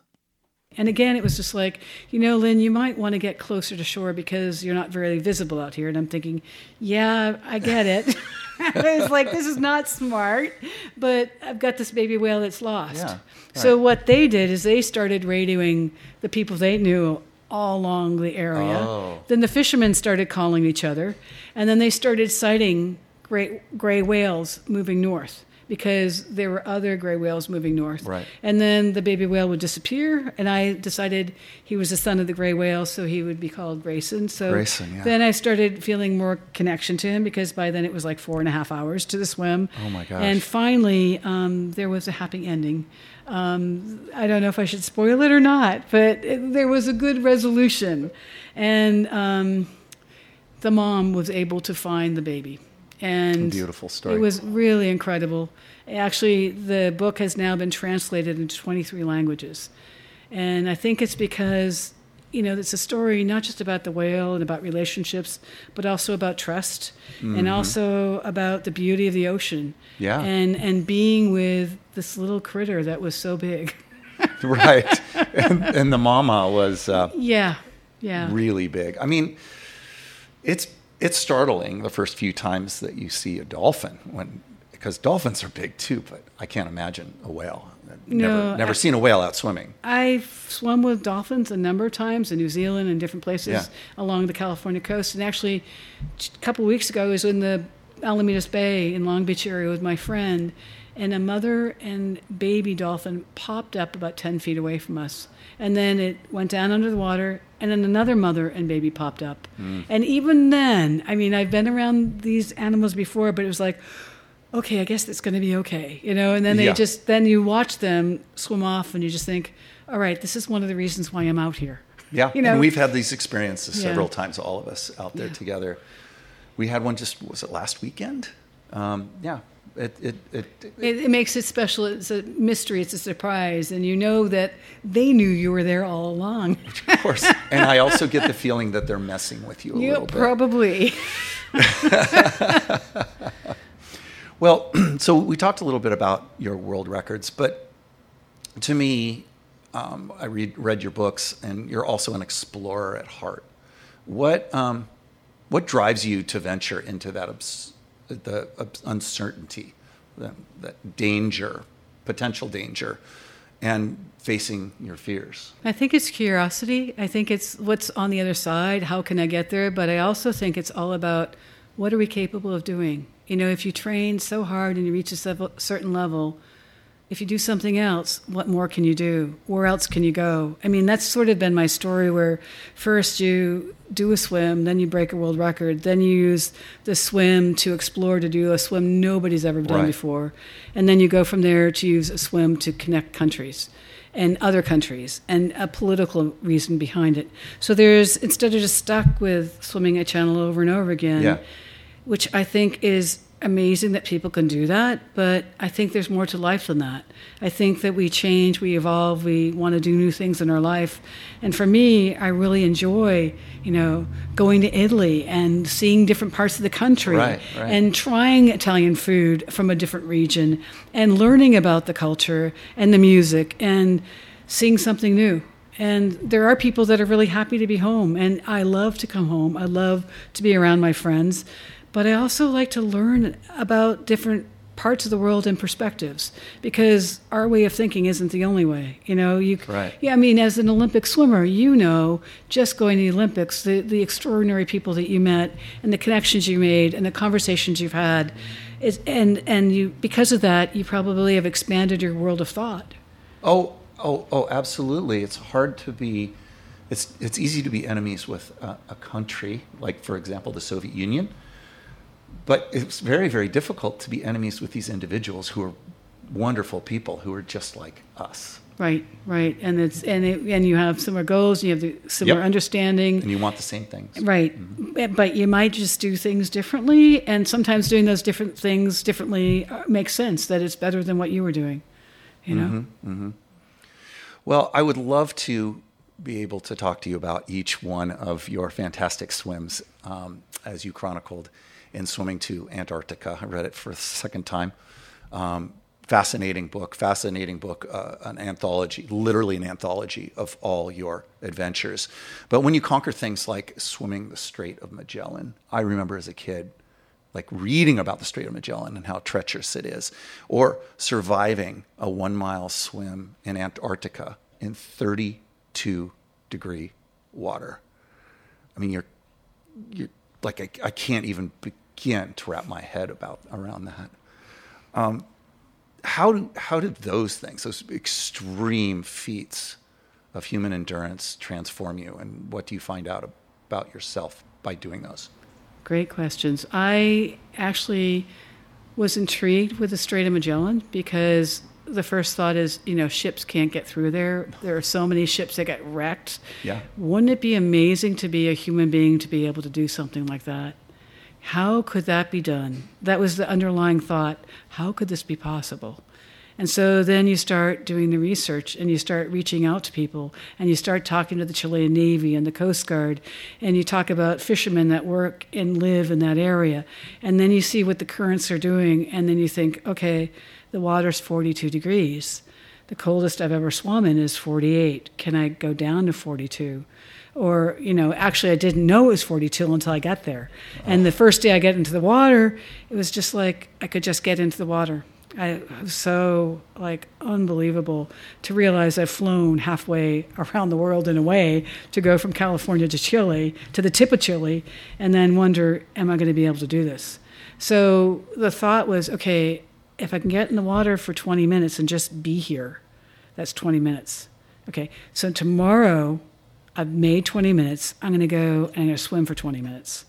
And again, it was just like, you know, Lynne, you might want to get closer to shore because you're not very visible out here. And I'm thinking, yeah, I get it. I was like, this is not smart, but I've got this baby whale that's lost. Yeah, So what they did is they started radioing the people they knew all along the area. Oh. Then the fishermen started calling each other, and then they started sighting great gray whales moving north because there were other gray whales moving north. Right. And then the baby whale would disappear, and I decided he was the son of the gray whale, so he would be called Grayson. So Grayson, yeah. then I started feeling more connection to him because by then it was like four and a half hours to the swim. Oh, my gosh. And finally, um, there was a happy ending. Um, I don't know if I should spoil it or not, but it, there was a good resolution, and um, the mom was able to find the baby. And Beautiful story. It was really incredible. Actually, the book has now been translated into 23 languages. And I think it's because, you know, it's a story not just about the whale and about relationships, but also about trust and also about the beauty of the ocean. Mm-hmm. Yeah. And, and being with this little critter that was so big. right. And, and the mama was uh, yeah. Yeah. really big. I mean, it's it's startling the first few times that you see a dolphin when because dolphins are big too, but I can't imagine a whale. I've No, never never I- seen a whale out swimming. I've swum with dolphins a number of times in New Zealand and different places Yeah. along the California coast. And actually, a couple of weeks ago, I was in the Alamitos Bay in Long Beach area with my friend, and a mother and baby dolphin popped up about 10 feet away from us. And then it went down under the water, and then another mother and baby popped up. And even then, I mean, I've been around these animals before, but it was like, okay, I guess it's going to be okay, you know. And then they Yeah. just then you watch them swim off, and you just think, all right, this is one of the reasons why I'm out here. Yeah, You know- and we've had these experiences Yeah. several times, all of us out there Yeah. together. We had one just was it last weekend? Um, yeah, it it, it, it It, makes it special. It's a mystery. It's a surprise, and you know that they knew you were there all along. of course. and I also get the feeling that they're messing with you a you little bit. probably. Well, so we talked a little bit about your world records, but to me, um, I read read your books, and you're also an explorer at heart. What um, what drives you to venture into that obs- the uncertainty, the, that danger, potential danger, and facing your fears? I think it's curiosity. I think it's what's on the other side. How can I get there? But I also think it's all about what are we capable of doing. You know, if you train so hard and you reach a certain level, if you do something else, what more can you do? Where else can you go? I mean, that's sort of been my story where first you do a swim, then you break a world record, then you use the swim to explore to do a swim nobody's ever done Right. before. And then you go from there to use a swim to connect countries and other countries and a political reason behind it. So there's, instead of just stuck with swimming a channel over and over again, Yeah. which I think is amazing that people can do that, but I think there's more to life than that. I think that we change, we evolve, we want to do new things in our life. And for me, I really enjoy, you know, going to Italy and seeing different parts of the country Right, right. and trying Italian food from a different region and learning about the culture and the music and seeing something new. And there are people that are really happy to be home. And I love to come home. I love to be around my friends. But I also like to learn about different parts of the world and perspectives because our way of thinking isn't the only way. You know, you Right. yeah, I mean, as an Olympic swimmer, you know, just going to the Olympics, the, the extraordinary people that you met and the connections you made and the conversations you've had, is, and and you because of that, you probably have expanded your world of thought. Oh, oh, oh, absolutely. It's hard to be. It's it's easy to be enemies with a, a country, like for example the Soviet Union. But it's very, very difficult to be enemies with these individuals who are wonderful people who are just like us. Right, right, and it's and it, and you have similar goals, you have the similar Yep. understanding. And you want the same things. Right. But you might just do things differently. And sometimes doing those different things differently uh, makes sense that it's better than what you were doing. You know? Well, I would love to be able to talk to you about each one of your fantastic swims um, as you chronicled in Swimming to Antarctica. I read it for the second time. Um, fascinating book, fascinating book, uh, an anthology, literally an anthology of all your adventures. But when you conquer things like swimming the Strait of Magellan, I remember as a kid like reading about the Strait of Magellan and how treacherous it is, or surviving a one mile swim in Antarctica in 32 degree water. I mean, you're, you're like, I, I can't even begin to wrap my head about around that. Um, how, how did those things, those extreme feats of human endurance, transform you? And what do you find out about yourself by doing those? Great questions. I actually was intrigued with the Strait of Magellan because the first thought is, you know, ships can't get through there. There are so many ships that get wrecked. Yeah. Wouldn't it be amazing to be a human being to be able to do something like that? How could that be done? That was the underlying thought. How could this be possible? And so then you start doing the research and you start reaching out to people and you start talking to the Chilean Navy and the Coast Guard and you talk about fishermen that work and live in that area. And then you see what the currents are doing and then you think, okay, the water's 42 degrees. The coldest I've ever swum in is 48. Can I go down to 42? Or, you know, actually, I didn't know it was 42 until I got there. And the first day I get into the water, it was just like I could just get into the water. I was so like unbelievable to realize I've flown halfway around the world in a way to go from California to Chile to the tip of Chile, and then wonder, am I going to be able to do this? So the thought was, okay, if I can get in the water for 20 minutes and just be here, that's 20 minutes. Okay, so tomorrow I've made 20 minutes. I'm going to go and I'm going to swim for 20 minutes.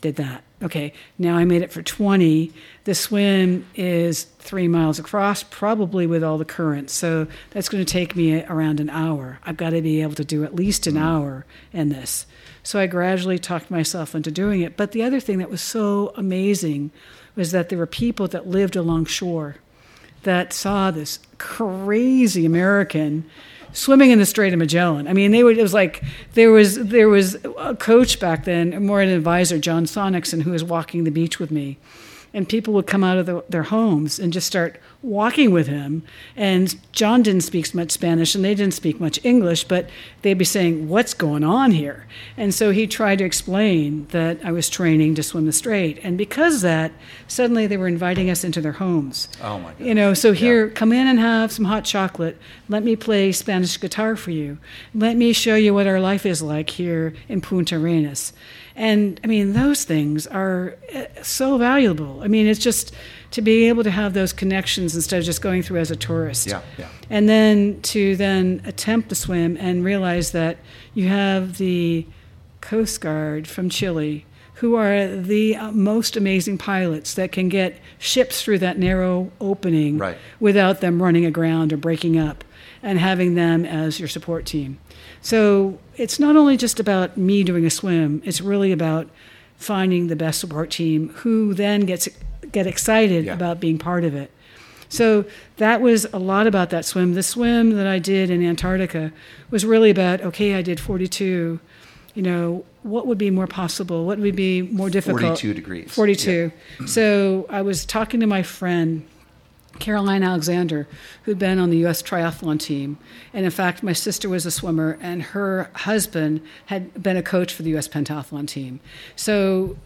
Did that. Okay, now I made it for 20. The swim is three miles across, probably with all the currents. So that's going to take me around an hour. I've got to be able to do at least an mm. hour in this. So I gradually talked myself into doing it. But the other thing that was so amazing was that there were people that lived along shore that saw this crazy American swimming in the Strait of Magellan. I mean, they would. It was like there was there was a coach back then, more an advisor, John Sonicson, who was walking the beach with me, and people would come out of the, their homes and just start walking with him. And John didn't speak much Spanish and they didn't speak much English, but they'd be saying, What's going on here? And so he tried to explain that I was training to swim the strait. And because of that, suddenly they were inviting us into their homes. Oh my God. You know, so here, yeah. come in and have some hot chocolate. Let me play Spanish guitar for you. Let me show you what our life is like here in Punta Arenas. And I mean, those things are eh, so valuable. I mean, it's just to be able to have those connections instead of just going through as a tourist. Yeah, yeah. And then to then attempt to swim and realize that you have the Coast Guard from Chile who are the uh, most amazing pilots that can get ships through that narrow opening right. without them running aground or breaking up and having them as your support team. So it's not only just about me doing a swim, it's really about finding the best support team who then gets get excited Yeah. about being part of it. So that was a lot about that swim. The swim that I did in Antarctica was really about okay, I did 42. You know, what would be more possible? What would be more difficult? 42 degrees. 42. So I was talking to my friend, Caroline Alexander, who'd been on the U.S. triathlon team. And in fact, my sister was a swimmer, and her husband had been a coach for the U.S. pentathlon team. So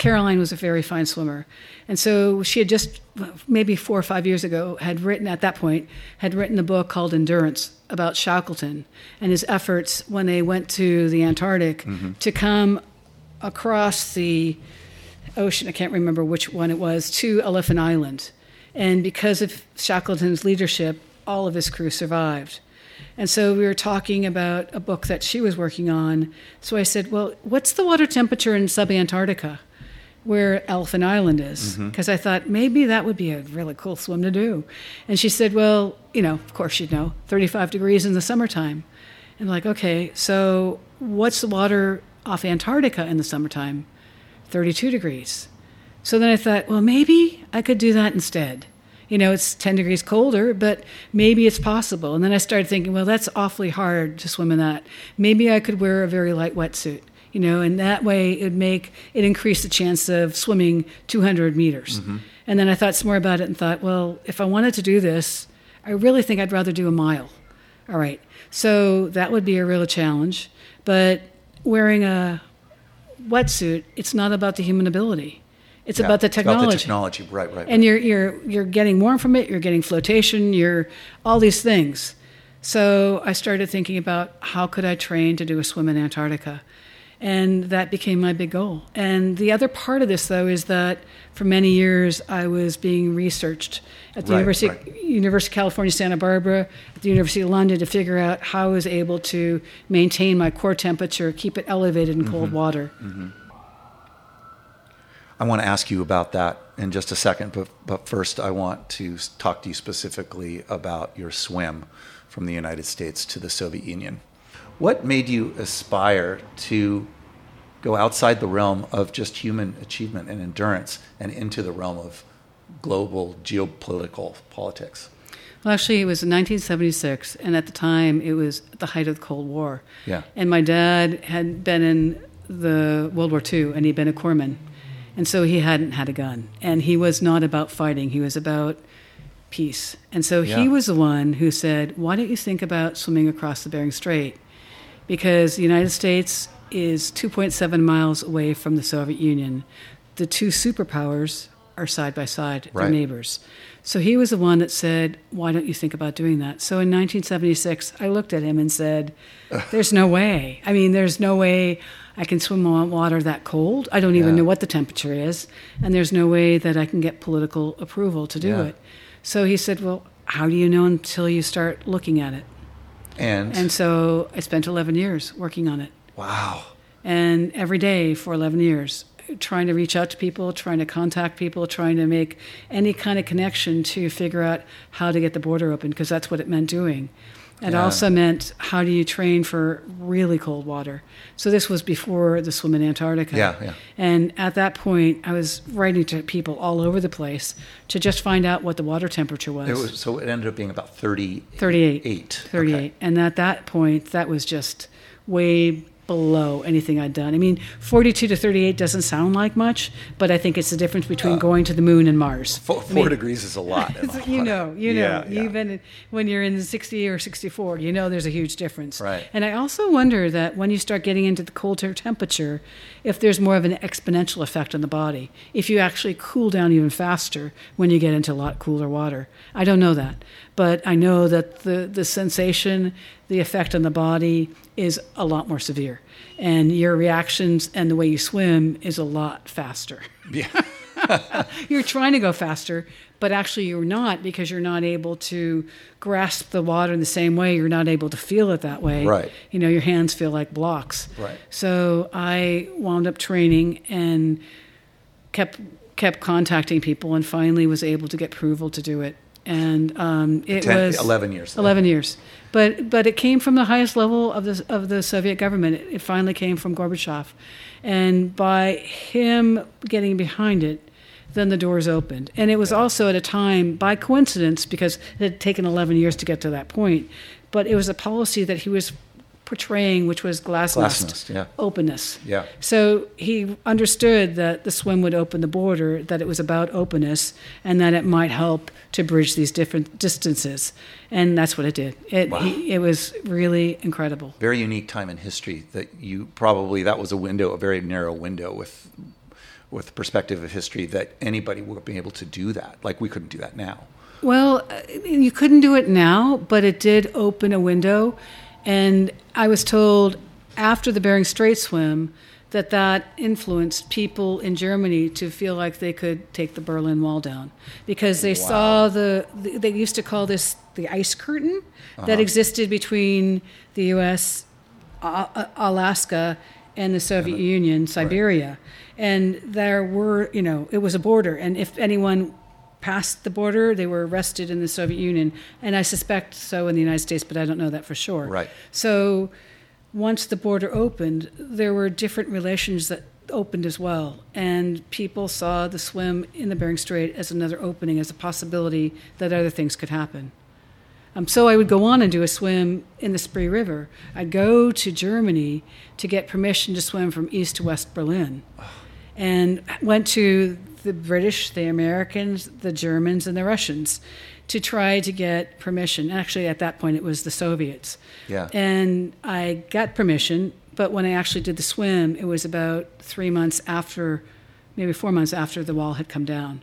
Caroline was a very fine swimmer. And so she had just, maybe four or five years ago, had written, at that point, had written a book called Endurance about Shackleton and his efforts when they went to the Antarctic mm-hmm. to come across the ocean, I can't remember which one it was, to Elephant Island. And because of Shackleton's leadership, all of his crew survived. And so we were talking about a book that she was working on. So I said, Well, what's the water temperature in subantarctica, where Elephant Island is? Mm-hmm. Because I thought maybe that would be a really cool swim to do. And she said, Well, you know, of course you'd know, 35 degrees in the summertime. And I'm like, okay, so what's the water off Antarctica in the summertime? 32 degrees. So then I thought, well, maybe I could do that instead. You know, it's 10 degrees colder, but maybe it's possible. And then I started thinking, well, that's awfully hard to swim in that. Maybe I could wear a very light wetsuit, you know, and that way it'd make it increase the chance of swimming 200 meters. Mm-hmm. And then I thought some more about it and thought, well, if I wanted to do this, I really think I'd rather do a mile. All right. So that would be a real challenge. But wearing a wetsuit, it's not about the human ability. It's Yeah, about the it's about technology. the technology, right, right. And you're you're you're getting warm from it. You're getting flotation. You're all these things. So I started thinking about how could I train to do a swim in Antarctica, and that became my big goal. And the other part of this, though, is that for many years I was being researched at the Right, University right. University of California, Santa Barbara, at the University of London to figure out how I was able to maintain my core temperature, keep it elevated in Mm-hmm. cold water. I want to ask you about that in just a second, but, but first I want to talk to you specifically about your swim from the United States to the Soviet Union. What made you aspire to go outside the realm of just human achievement and endurance and into the realm of global geopolitical politics? Well, actually, it was 1976, and at the time, it was the height of the Cold War. Yeah. And my dad had been in the World War II, and he'd been a corpsman, and so he hadn't had a gun, and he was not about fighting. He was about peace. And so Yeah. he was the one who said, "Why don't you think about swimming across the Bering Strait?" Because the United States is 2.7 miles away from the Soviet Union. The two superpowers are side by side, they're neighbors. So he was the one that said, Why don't you think about doing that? So in 1976, I looked at him and said, There's no way. I mean, there's no way I can swim on water that cold. I don't even Yeah. know what the temperature is. And there's no way that I can get political approval to do Yeah. it. So he said, Well, how do you know until you start looking at it? And, And so I spent 11 years working on it. wow, And every day for 11 years, trying to reach out to people, trying to contact people, trying to make any kind of connection to figure out how to get the border open, because that's what it meant doing. It Yeah. also meant how do you train for really cold water? So this was before the swim in Antarctica. Yeah, yeah. And at that point, I was writing to people all over the place to just find out what the water temperature was. it was, so it ended up being about 30, 38. Eight. 38. Okay. And at that point, that was just way below anything I'd done. I mean, 42 to 38 doesn't sound like much, but I think it's the difference between uh, going to the moon and Mars. Four, I four mean, degrees is a lot. you know, you know, Yeah, been when you're in 60 or 64, you know there's a huge difference. Right. And I also wonder that when you start getting into the colder temperature, if there's more of an exponential effect on the body, if you actually cool down even faster when you get into a lot cooler water. I don't know that, but I know that the the sensation, the effect on the body is a lot more severe, and your reactions and the way you swim is a lot faster Yeah. you're trying to go faster, but actually you're not because you're not able to grasp the water in the same way. You're not able to feel it that way. Right. You know, your hands feel like blocks. Right. So I wound up training and kept kept contacting people and finally was able to get approval to do it. And um, it 10 was 11 years. 11 years. But but it came from the highest level of the of the Soviet government. It, it finally came from Gorbachev, and by him getting behind it, then the doors opened. And it was also at a time by coincidence because it had taken 11 years to get to that point, but it was a policy that he was portraying, which was glasnost, Glasnost, yeah. openness. Yeah. So he understood that the swim would open the border, that it was about openness, and that it might help to bridge these different distances. And that's what it did. It, he, it was really incredible. very unique time in history that you probably that was a window, a very narrow window with with the perspective of history that anybody would be able to do that. Like we couldn't do that now. Well, uh, you couldn't do it now, but it did open a window. And I was told after the Bering Strait swim that that influenced people in Germany to feel like they could take the Berlin Wall down because they saw the, they used to call this the ice curtain that uh-huh. existed between the U.S., Alaska, and the Soviet Union, Siberia. And there were, you know, it was a border. And if anyone passed the border, they were arrested in the Soviet Union. And I suspect so in the United States, but I don't know that for sure. Right. So once the border opened, there were different relations that opened as well. And people saw the swim in the Bering Strait as another opening, as a possibility that other things could happen. Um, so I would go on and do a swim in the Spree River. I'd go to Germany to get permission to swim from east to west Berlin, and went to the British, the Americans, the Germans, and the Russians to try to get permission. Actually, at that point, it was the Soviets. Yeah. And I got permission, but when I actually did the swim, it was about three months after, maybe four months after the wall had come down.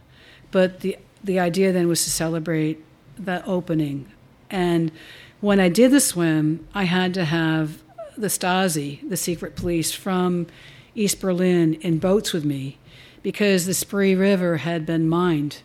But the the idea then was to celebrate the opening, and when I did the swim, I had to have the Stasi, the secret police from East Berlin, in boats with me because the Spree River had been mined.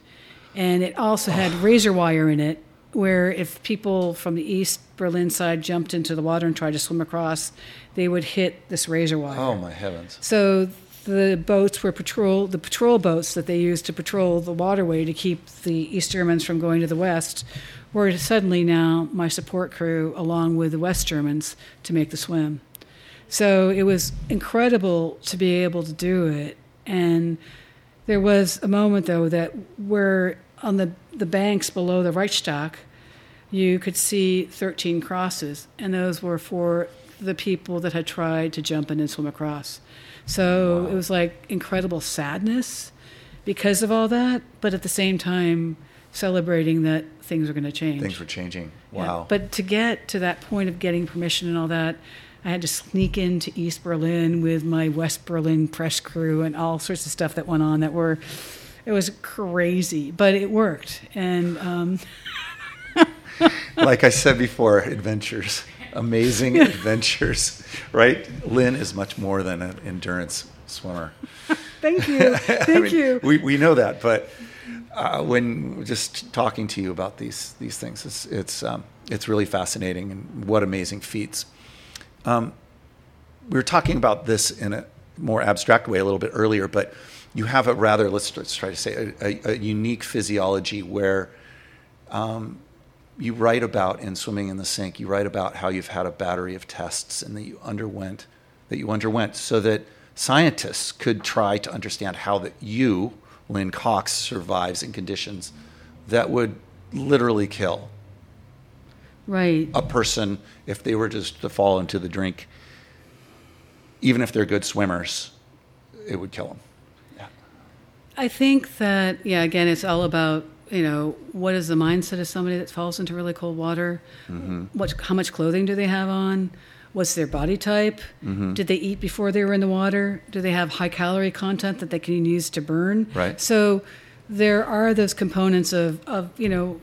And it also had razor wire in it, where if people from the East Berlin side jumped into the water and tried to swim across, they would hit this razor wire. Oh my heavens! So the boats were patrol the patrol boats that they used to patrol the waterway to keep the East Germans from going to the west were suddenly now my support crew along with the West Germans to make the swim. So it was incredible to be able to do it. And there was a moment though that where on the, the banks below the Reichstag, you could see 13 crosses, and those were for the people that had tried to jump in and swim across. So wow. it was like incredible sadness because of all that, but at the same time, celebrating that things were going to change. Things were changing. Wow. Yeah. But to get to that point of getting permission and all that, I had to sneak into East Berlin with my West Berlin press crew and all sorts of stuff that went on that were, it was crazy, but it worked. And, um, like I said before, adventures, amazing adventures, right? Lynne is much more than an endurance swimmer. Thank you. Thank I mean, you. We, we know that, but uh, when just talking to you about these these things, it's it's um, it's really fascinating and what amazing feats. Um, we were talking about this in a more abstract way a little bit earlier, but you have a rather let's, let's try to say a, a, a unique physiology where um, you write about in swimming in the sink. You write about how you've had a battery of tests and that you underwent that you underwent so that scientists could try to understand how that you Lynne Cox survives in conditions that would literally kill right a person if they were just to fall into the drink even if they're good swimmers it would kill them yeah. i think that yeah again it's all about you know what is the mindset of somebody that falls into really cold water mm-hmm. what how much clothing do they have on What's their body type? Mm-hmm. Did they eat before they were in the water? Do they have high calorie content that they can use to burn? Right. So there are those components of, of you know,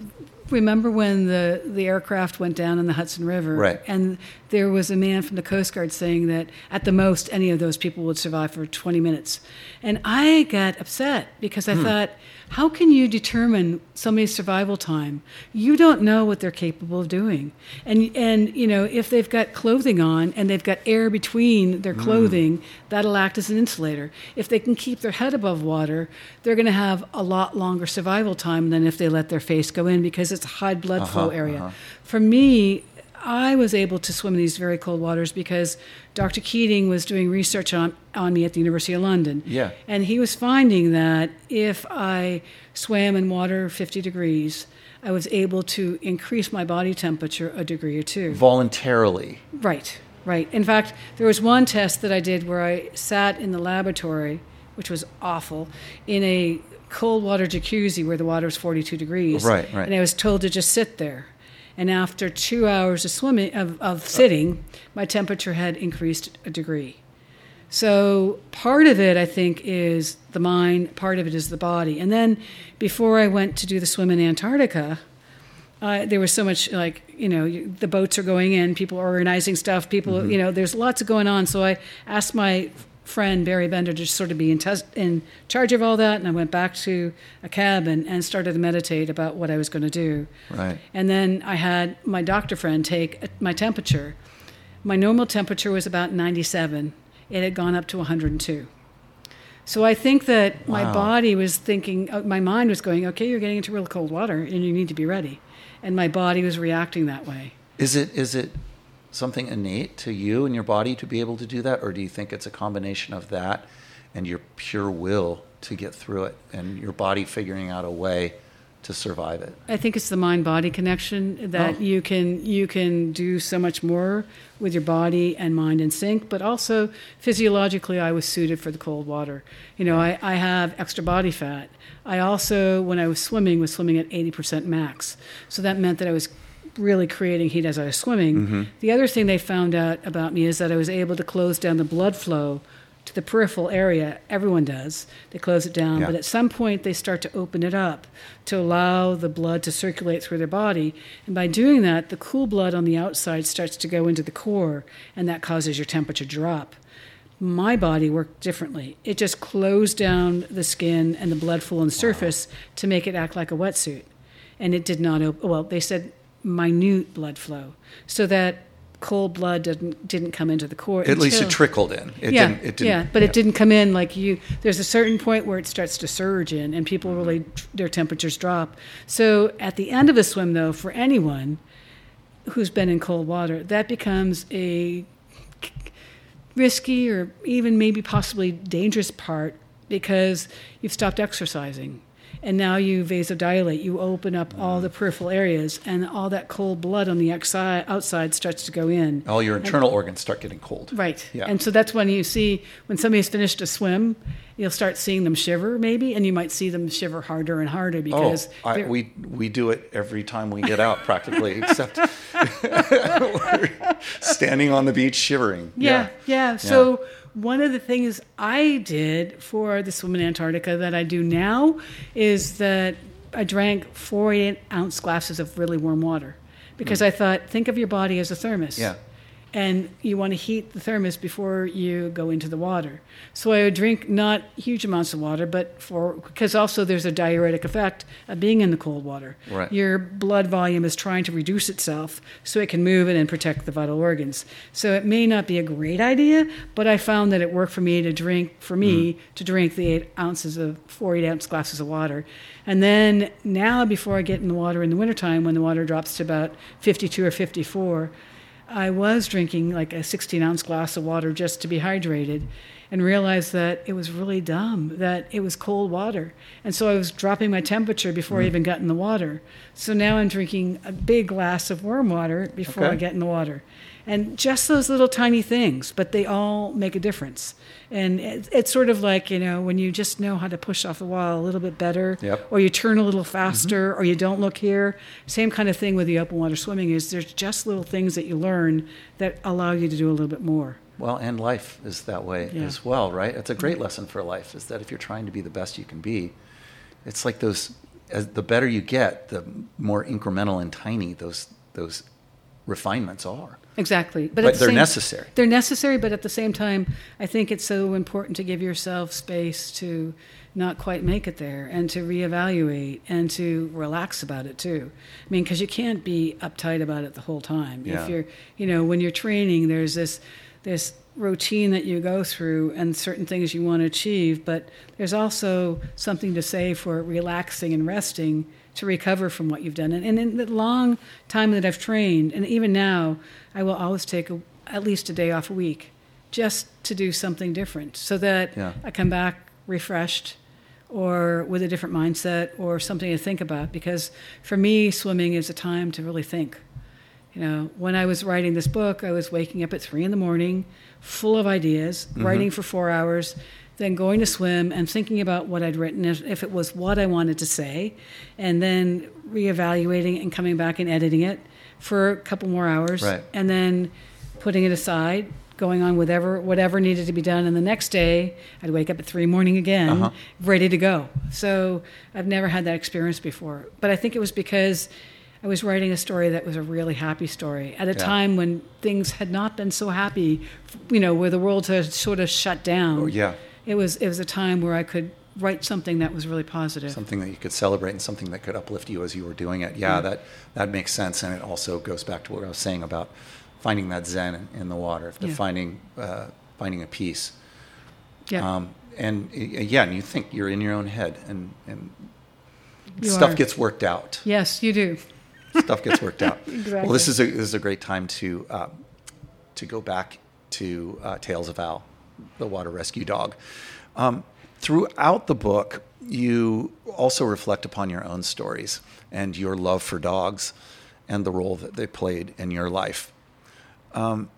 remember when the, the aircraft went down in the Hudson River? Right. And there was a man from the Coast Guard saying that at the most, any of those people would survive for 20 minutes. And I got upset because I hmm. thought, how can you determine somebody's survival time? You don't know what they're capable of doing. And, and you know, if they've got clothing on and they've got air between their hmm. clothing, mm. that'll act as an insulator. If they can keep their head above water, they're going to have a lot longer survival time than if they let their face go in because it's a high blood uh-huh, flow area. Uh-huh. For me, I was able to swim in these very cold waters because Dr. Keatinge was doing research on, on me at the University of London. Yeah. And he was finding that if I swam in water 50 degrees, I was able to increase my body temperature a degree or two. Voluntarily. Right, right. In fact, there was one test that I did where I sat in the laboratory, which was awful, in a cold water jacuzzi where the water was 42 degrees. Right, right. And I was told to just sit there and after two hours of swimming of, of sitting, my temperature had increased a degree. So part of it, I think, is the mind. Part of it is the body. And then, before I went to do the swim in Antarctica, uh, there was so much like you know the boats are going in, people are organizing stuff, people mm-hmm. you know there's lots of going on. So I asked my friend Barry Bender to sort of be in, tes- in charge of all that, and I went back to a cabin and started to meditate about what I was going to do. Right. And then I had my doctor friend take my temperature. My normal temperature was about 97. It had gone up to 102. So I think that wow. my body was thinking, uh, my mind was going, okay, you're getting into real cold water, and you need to be ready. And my body was reacting that way. Is it? Is it? Something innate to you and your body to be able to do that, or do you think it's a combination of that and your pure will to get through it and your body figuring out a way to survive it? I think it's the mind body connection that oh. you can you can do so much more with your body and mind in sync, but also physiologically I was suited for the cold water. You know, I, I have extra body fat. I also when I was swimming was swimming at 80% max. So that meant that I was really creating heat as I was swimming. Mm-hmm. The other thing they found out about me is that I was able to close down the blood flow to the peripheral area. Everyone does. They close it down, Yeah. but at some point they start to open it up to allow the blood to circulate through their body. And by doing that, the cool blood on the outside starts to go into the core, and that causes your temperature to drop. My body worked differently. It just closed down the skin and the blood flow on the surface to make it act like a wetsuit. And it did not open, well, they said minute blood flow so that cold blood didn't, didn't come into the core. At least it trickled in. It yeah, didn't, it didn't, yeah, but it didn't come in like you. There's a certain point where it starts to surge in, and people really their temperatures drop. So at the end of a swim, though, for anyone who's been in cold water, that becomes a risky or even maybe possibly dangerous part because you've stopped exercising. And now you vasodilate, you open up all the peripheral areas, and all that cold blood on the outside, outside starts to go in. All your internal organs start getting cold. Right. Yeah. And so that's when you see when somebody's finished a swim, you'll start seeing them shiver maybe, and you might see them shiver harder and harder Oh, because I, we we do it every time we get out, practically, except we're standing on the beach shivering. yeah, yeah. So one of the things I did for the swim in Antarctica that I do now is that I drank 48 ounce glasses of really warm water because hmm. I thought, think of your body as a thermos. Yeah. And you want to heat the thermos before you go into the water. So I would drink not huge amounts of water, but for because also there's a diuretic effect of being in the cold water. Right. Your blood volume is trying to reduce itself so it can move it and protect the vital organs. So it may not be a great idea, but I found that it worked for me to drink for me mm. to drink the eight ounces of four eight ounce glasses of water. And then now before I get in the water in the wintertime when the water drops to about 52 or 54, I was drinking like a 16 ounce glass of water just to be hydrated and realized that it was really dumb, that it was cold water. And so I was dropping my temperature before I mm. even got in the water. So now I'm drinking a big glass of warm water before I get in the water. And just those little tiny things, but they all make a difference. And it, it's sort of like, you know, when you just know how to push off the wall a little bit better, Yep. or you turn a little faster, mm-hmm. or you don't look here. Same kind of thing with the open water swimming is there's just little things that you learn that allow you to do a little bit more. Well, and life is that way Yeah. as well, right? It's a great mm-hmm. lesson for life is that if you're trying to be the best you can be, it's like those as the better you get, the more incremental and tiny those those refinements are. Exactly, but, But the they're same- necessary. They're necessary, but at the same time, I think it's so important to give yourself space to not quite make it there, and to reevaluate and to relax about it too. I mean, because you can't be uptight about it the whole time. Yeah. If you're, you know, when you're training, there's this this routine that you go through and certain things you want to achieve, but there's also something to say for relaxing and resting to recover from what you've done. And, and in the long time that I've trained, and even now, I will always take a, at least a day off a week just to do something different so that Yeah. I come back refreshed or with a different mindset or something to think about. Because for me, swimming is a time to really think. You know, when I was writing this book, I was waking up at three in the morning, full of ideas, mm-hmm. writing for four hours, then going to swim and thinking about what I'd written, if, if it was what I wanted to say, and then reevaluating and coming back and editing it for a couple more hours, Right. and then putting it aside, going on whatever whatever needed to be done. And the next day, I'd wake up at three morning again, Uh-huh. ready to go. So I've never had that experience before. But I think it was because I was writing a story that was a really happy story at a Yeah. time when things had not been so happy, you know, where the world had sort of shut down. Oh, yeah. It was it was a time where I could write something that was really positive. Something that you could celebrate and something that could uplift you as you were doing it. Yeah, that that makes sense, and it also goes back to what I was saying about finding that zen in, in the water, Yeah. finding uh, finding a peace. yeah. Um, and uh, yeah, and you think you're in your own head, and and You stuff are. gets worked out. yes, you do. stuff gets worked out. Exactly. Well, this is a this is a great time to uh, to go back to uh, Tales of Al, the water rescue dog. Um, throughout the book, you also reflect upon your own stories and your love for dogs and the role that they played in your life. Um,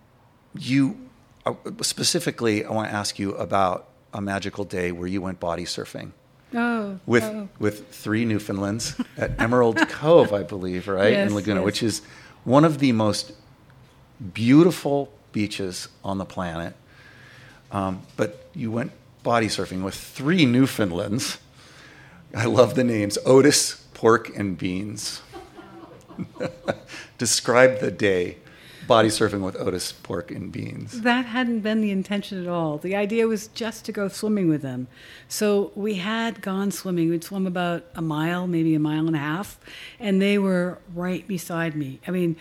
you uh, specifically, I want to ask you about a magical day where you went body surfing Oh, with oh. with three Newfoundlands at Emerald Cove, I believe, right Yes, in Laguna, yes. which is one of the most beautiful beaches on the planet. Um, but you went body surfing with three Newfoundlands. I love the names Otis, Pork, and Beans. Describe the day body surfing with Otis, Pork, and Beans. That hadn't been the intention at all. The idea was just to go swimming with them. So we had gone swimming. We'd swum about a mile, maybe a mile and a half, and they were right beside me. I mean,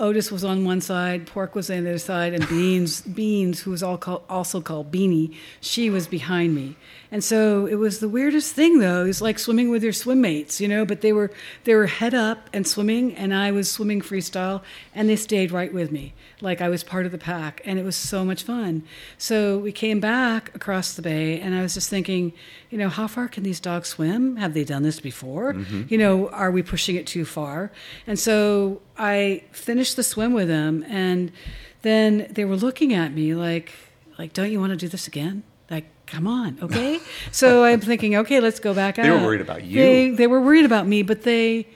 Otis was on one side, Pork was on the other side, and Beans, Beans, who was all also called Beanie, she was behind me. And so it was the weirdest thing, though. It was like swimming with your swim mates, you know. But they were they were head up and swimming, and I was swimming freestyle, and they stayed right with me, like I was part of the pack, and it was so much fun. So we came back across the bay, and I was just thinking, you know, how far can these dogs swim? Have they done this before? Mm-hmm. You know, are we pushing it too far? And so I finished the swim with them, and then they were looking at me like, like, don't you want to do this again? Like, come on, okay? so I'm thinking, okay, let's go back out. They were worried about you. They, they were worried about me, but they,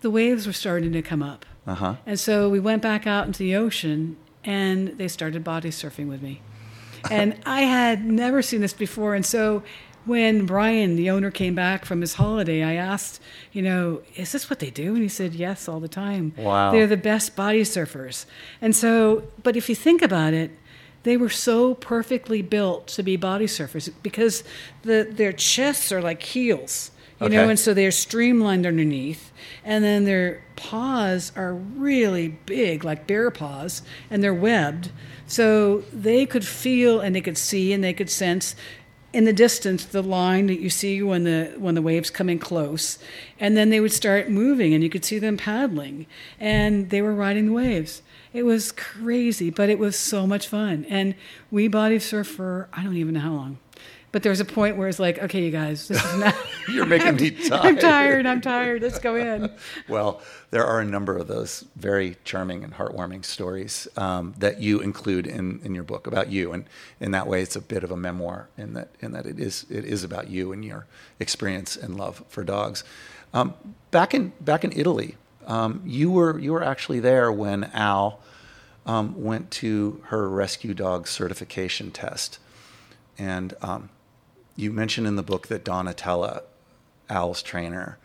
the waves were starting to come up. Uh-huh. And so we went back out into the ocean, and they started body surfing with me. And I had never seen this before, and so when Brian, the owner, came back from his holiday, I asked, you know, is this what they do? And he said, yes, all the time. Wow. They're the best body surfers. And so, but if you think about it, they were so perfectly built to be body surfers because the, their chests are like heels, you know, and so they're streamlined underneath. And then their paws are really big, like bear paws, and they're webbed. So they could feel and they could see and they could sense in the distance the line that you see when the when the waves come in close and then they would start moving and you could see them paddling and they were riding the waves. It was crazy but it was so much fun. And we body surfed for i don't even know how long but there was a point where it's like okay you guys this is not You're making me tired. i'm tired. i'm tired let's go in Well, there are a number of those very charming and heartwarming stories um, that you include in, in your book about you, and in that way, it's a bit of a memoir in that in that it is it is about you and your experience and love for dogs. Um, back in back in Italy, um, you were you were actually there when Al um, went to her rescue dog certification test, and um, you mentioned in the book that Donatella, Al's trainer,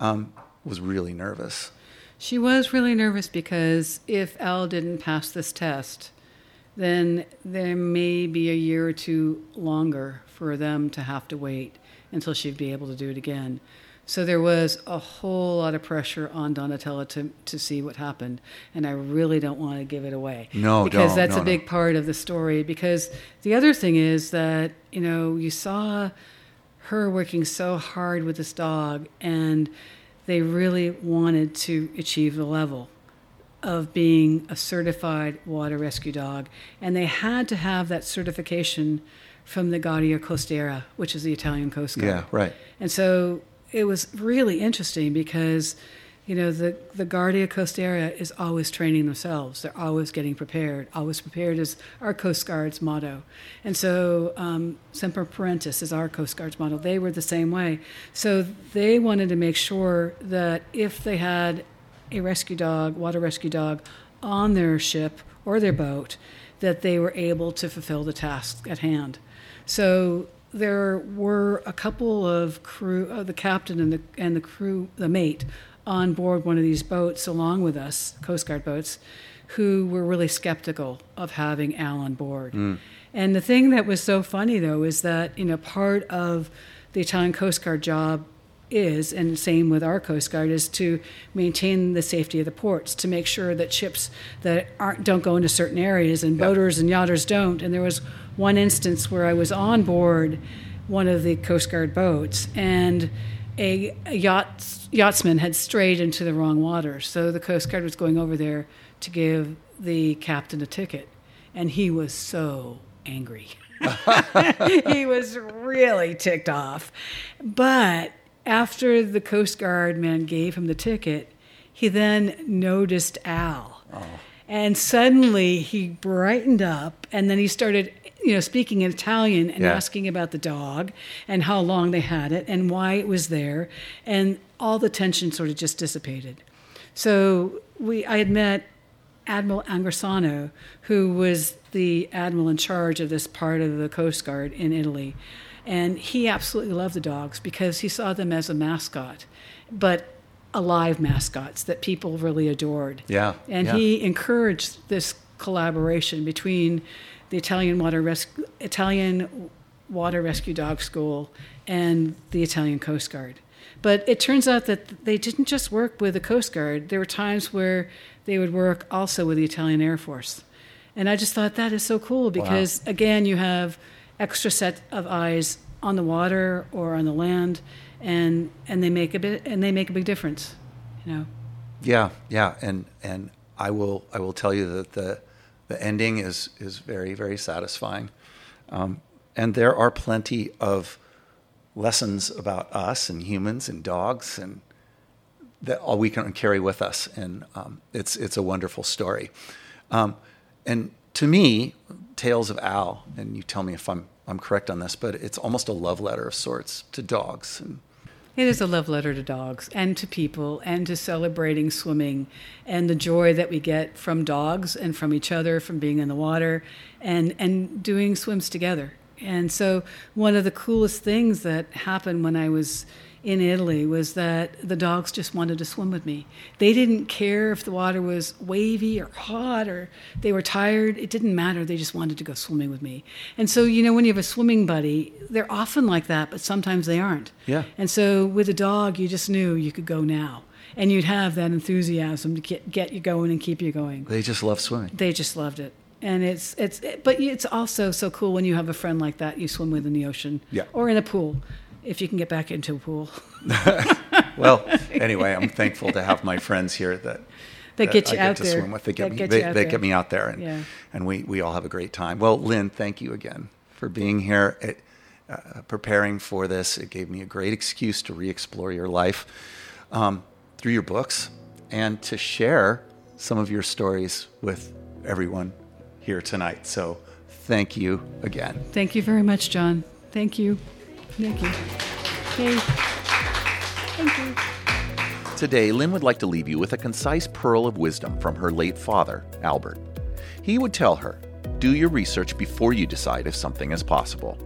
um, was really nervous. She was really nervous because if Al didn't pass this test, then there may be a year or two longer for them to have to wait until she'd be able to do it again. So there was a whole lot of pressure on Donatella to, to see what happened. And I really don't want to give it away. No, Because that's No, a no. big part of the story. Because the other thing is that, you know, you saw her working so hard with this dog and they really wanted to achieve the level of being a certified water rescue dog and they had to have that certification from the Guardia Costiera which is the Italian Coast Guard Yeah, right. and so it was really interesting because, you know, the, the Guardia Costiera is always training themselves. They're always getting prepared. Always prepared is our Coast Guard's motto. And so um, Semper Paratus is our Coast Guard's motto. They were the same way. So they wanted to make sure that if they had a rescue dog, water rescue dog, on their ship or their boat, that they were able to fulfill the task at hand. So there were a couple of crew, uh, the captain and the and the crew, the mate, on board one of these boats along with us, Coast Guard boats, who were really skeptical of having Al on board. And the thing that was so funny though is that you know part of the Italian Coast Guard job is, and same with our Coast Guard, is to maintain the safety of the ports, to make sure that ships that aren't don't go into certain areas and boaters and yachters don't. And there was one instance where I was on board one of the Coast Guard boats, and a, a yacht yachtsman had strayed into the wrong water. So the Coast Guard was going over there to give the captain a ticket, and he was so angry. he was really ticked off. But after the Coast Guard man gave him the ticket, he then noticed Al. Oh. And suddenly he brightened up and then he started, you know, speaking in Italian and Yeah. asking about the dog and how long they had it and why it was there, and all the tension sort of just dissipated. So we, I had met Admiral Angersano, who was the admiral in charge of this part of the Coast Guard in Italy. And he absolutely loved the dogs because he saw them as a mascot, but alive mascots that people really adored. Yeah, And yeah. he encouraged this collaboration between the Italian Water Rescue, Italian Water Rescue Dog School and the Italian Coast Guard. But it turns out that they didn't just work with the Coast Guard. There were times where they would work also with the Italian Air Force. And I just thought that is so cool because again you have extra set of eyes on the water or on the land and and they make a bit and they make a big difference, you know. Yeah, yeah, and and I will I will tell you that the the ending is is very very satisfying, um, and there are plenty of lessons about us and humans and dogs and that all we can carry with us, and um, it's it's a wonderful story. Um, and to me, Tales of Al, and you tell me if I'm I'm correct on this, but it's almost a love letter of sorts to dogs and It is a love letter to dogs and to people and to celebrating swimming and the joy that we get from dogs and from each other, from being in the water and, and doing swims together. And so, one of the coolest things that happened when I was in Italy was that the dogs just wanted to swim with me. They didn't care if the water was wavy or hot or they were tired. It didn't matter. They just wanted to go swimming with me. And so, you know, when you have a swimming buddy, they're often like that, but sometimes they aren't. Yeah. And so with a dog, you just knew you could go now. And you'd have that enthusiasm to get, get you going and keep you going. they just love swimming. They just loved it. And it's, it's, but it's also so cool when you have a friend like that you swim with in the ocean Yeah. or in a pool, if you can get back into a pool. Well, anyway, I'm thankful to have my friends here that That get you I out get to there. swim with. They get That me. get they they get me out there, and Yeah. and we we all have a great time. Well, Lynne, thank you again for being here. It, uh, preparing for this, it gave me a great excuse to re-explore your life um, through your books and to share some of your stories with everyone here tonight. So, thank you again. Thank you very much, John. Thank you. Thank you. Okay. Thank you. Today, Lynne would like to leave you with a concise pearl of wisdom from her late father, Albert. He would tell her, Do your research before you decide if something is possible.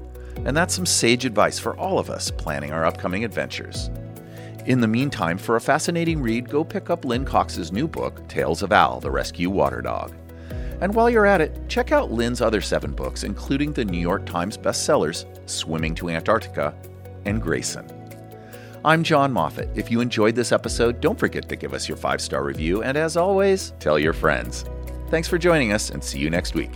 And that's some sage advice for all of us planning our upcoming adventures. In the meantime, for a fascinating read, go pick up Lynne Cox's new book, Tales of Al, the Rescue Water Dog. And while you're at it, check out Lynne's other seven books, including the New York Times bestsellers Swimming to Antarctica and Grayson. I'm John Moffet. If you enjoyed this episode, don't forget to give us your five star review, and as always, tell your friends. Thanks for joining us, and see you next week.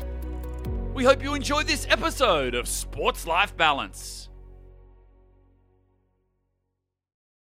We hope you enjoyed this episode of Sports Life Balance.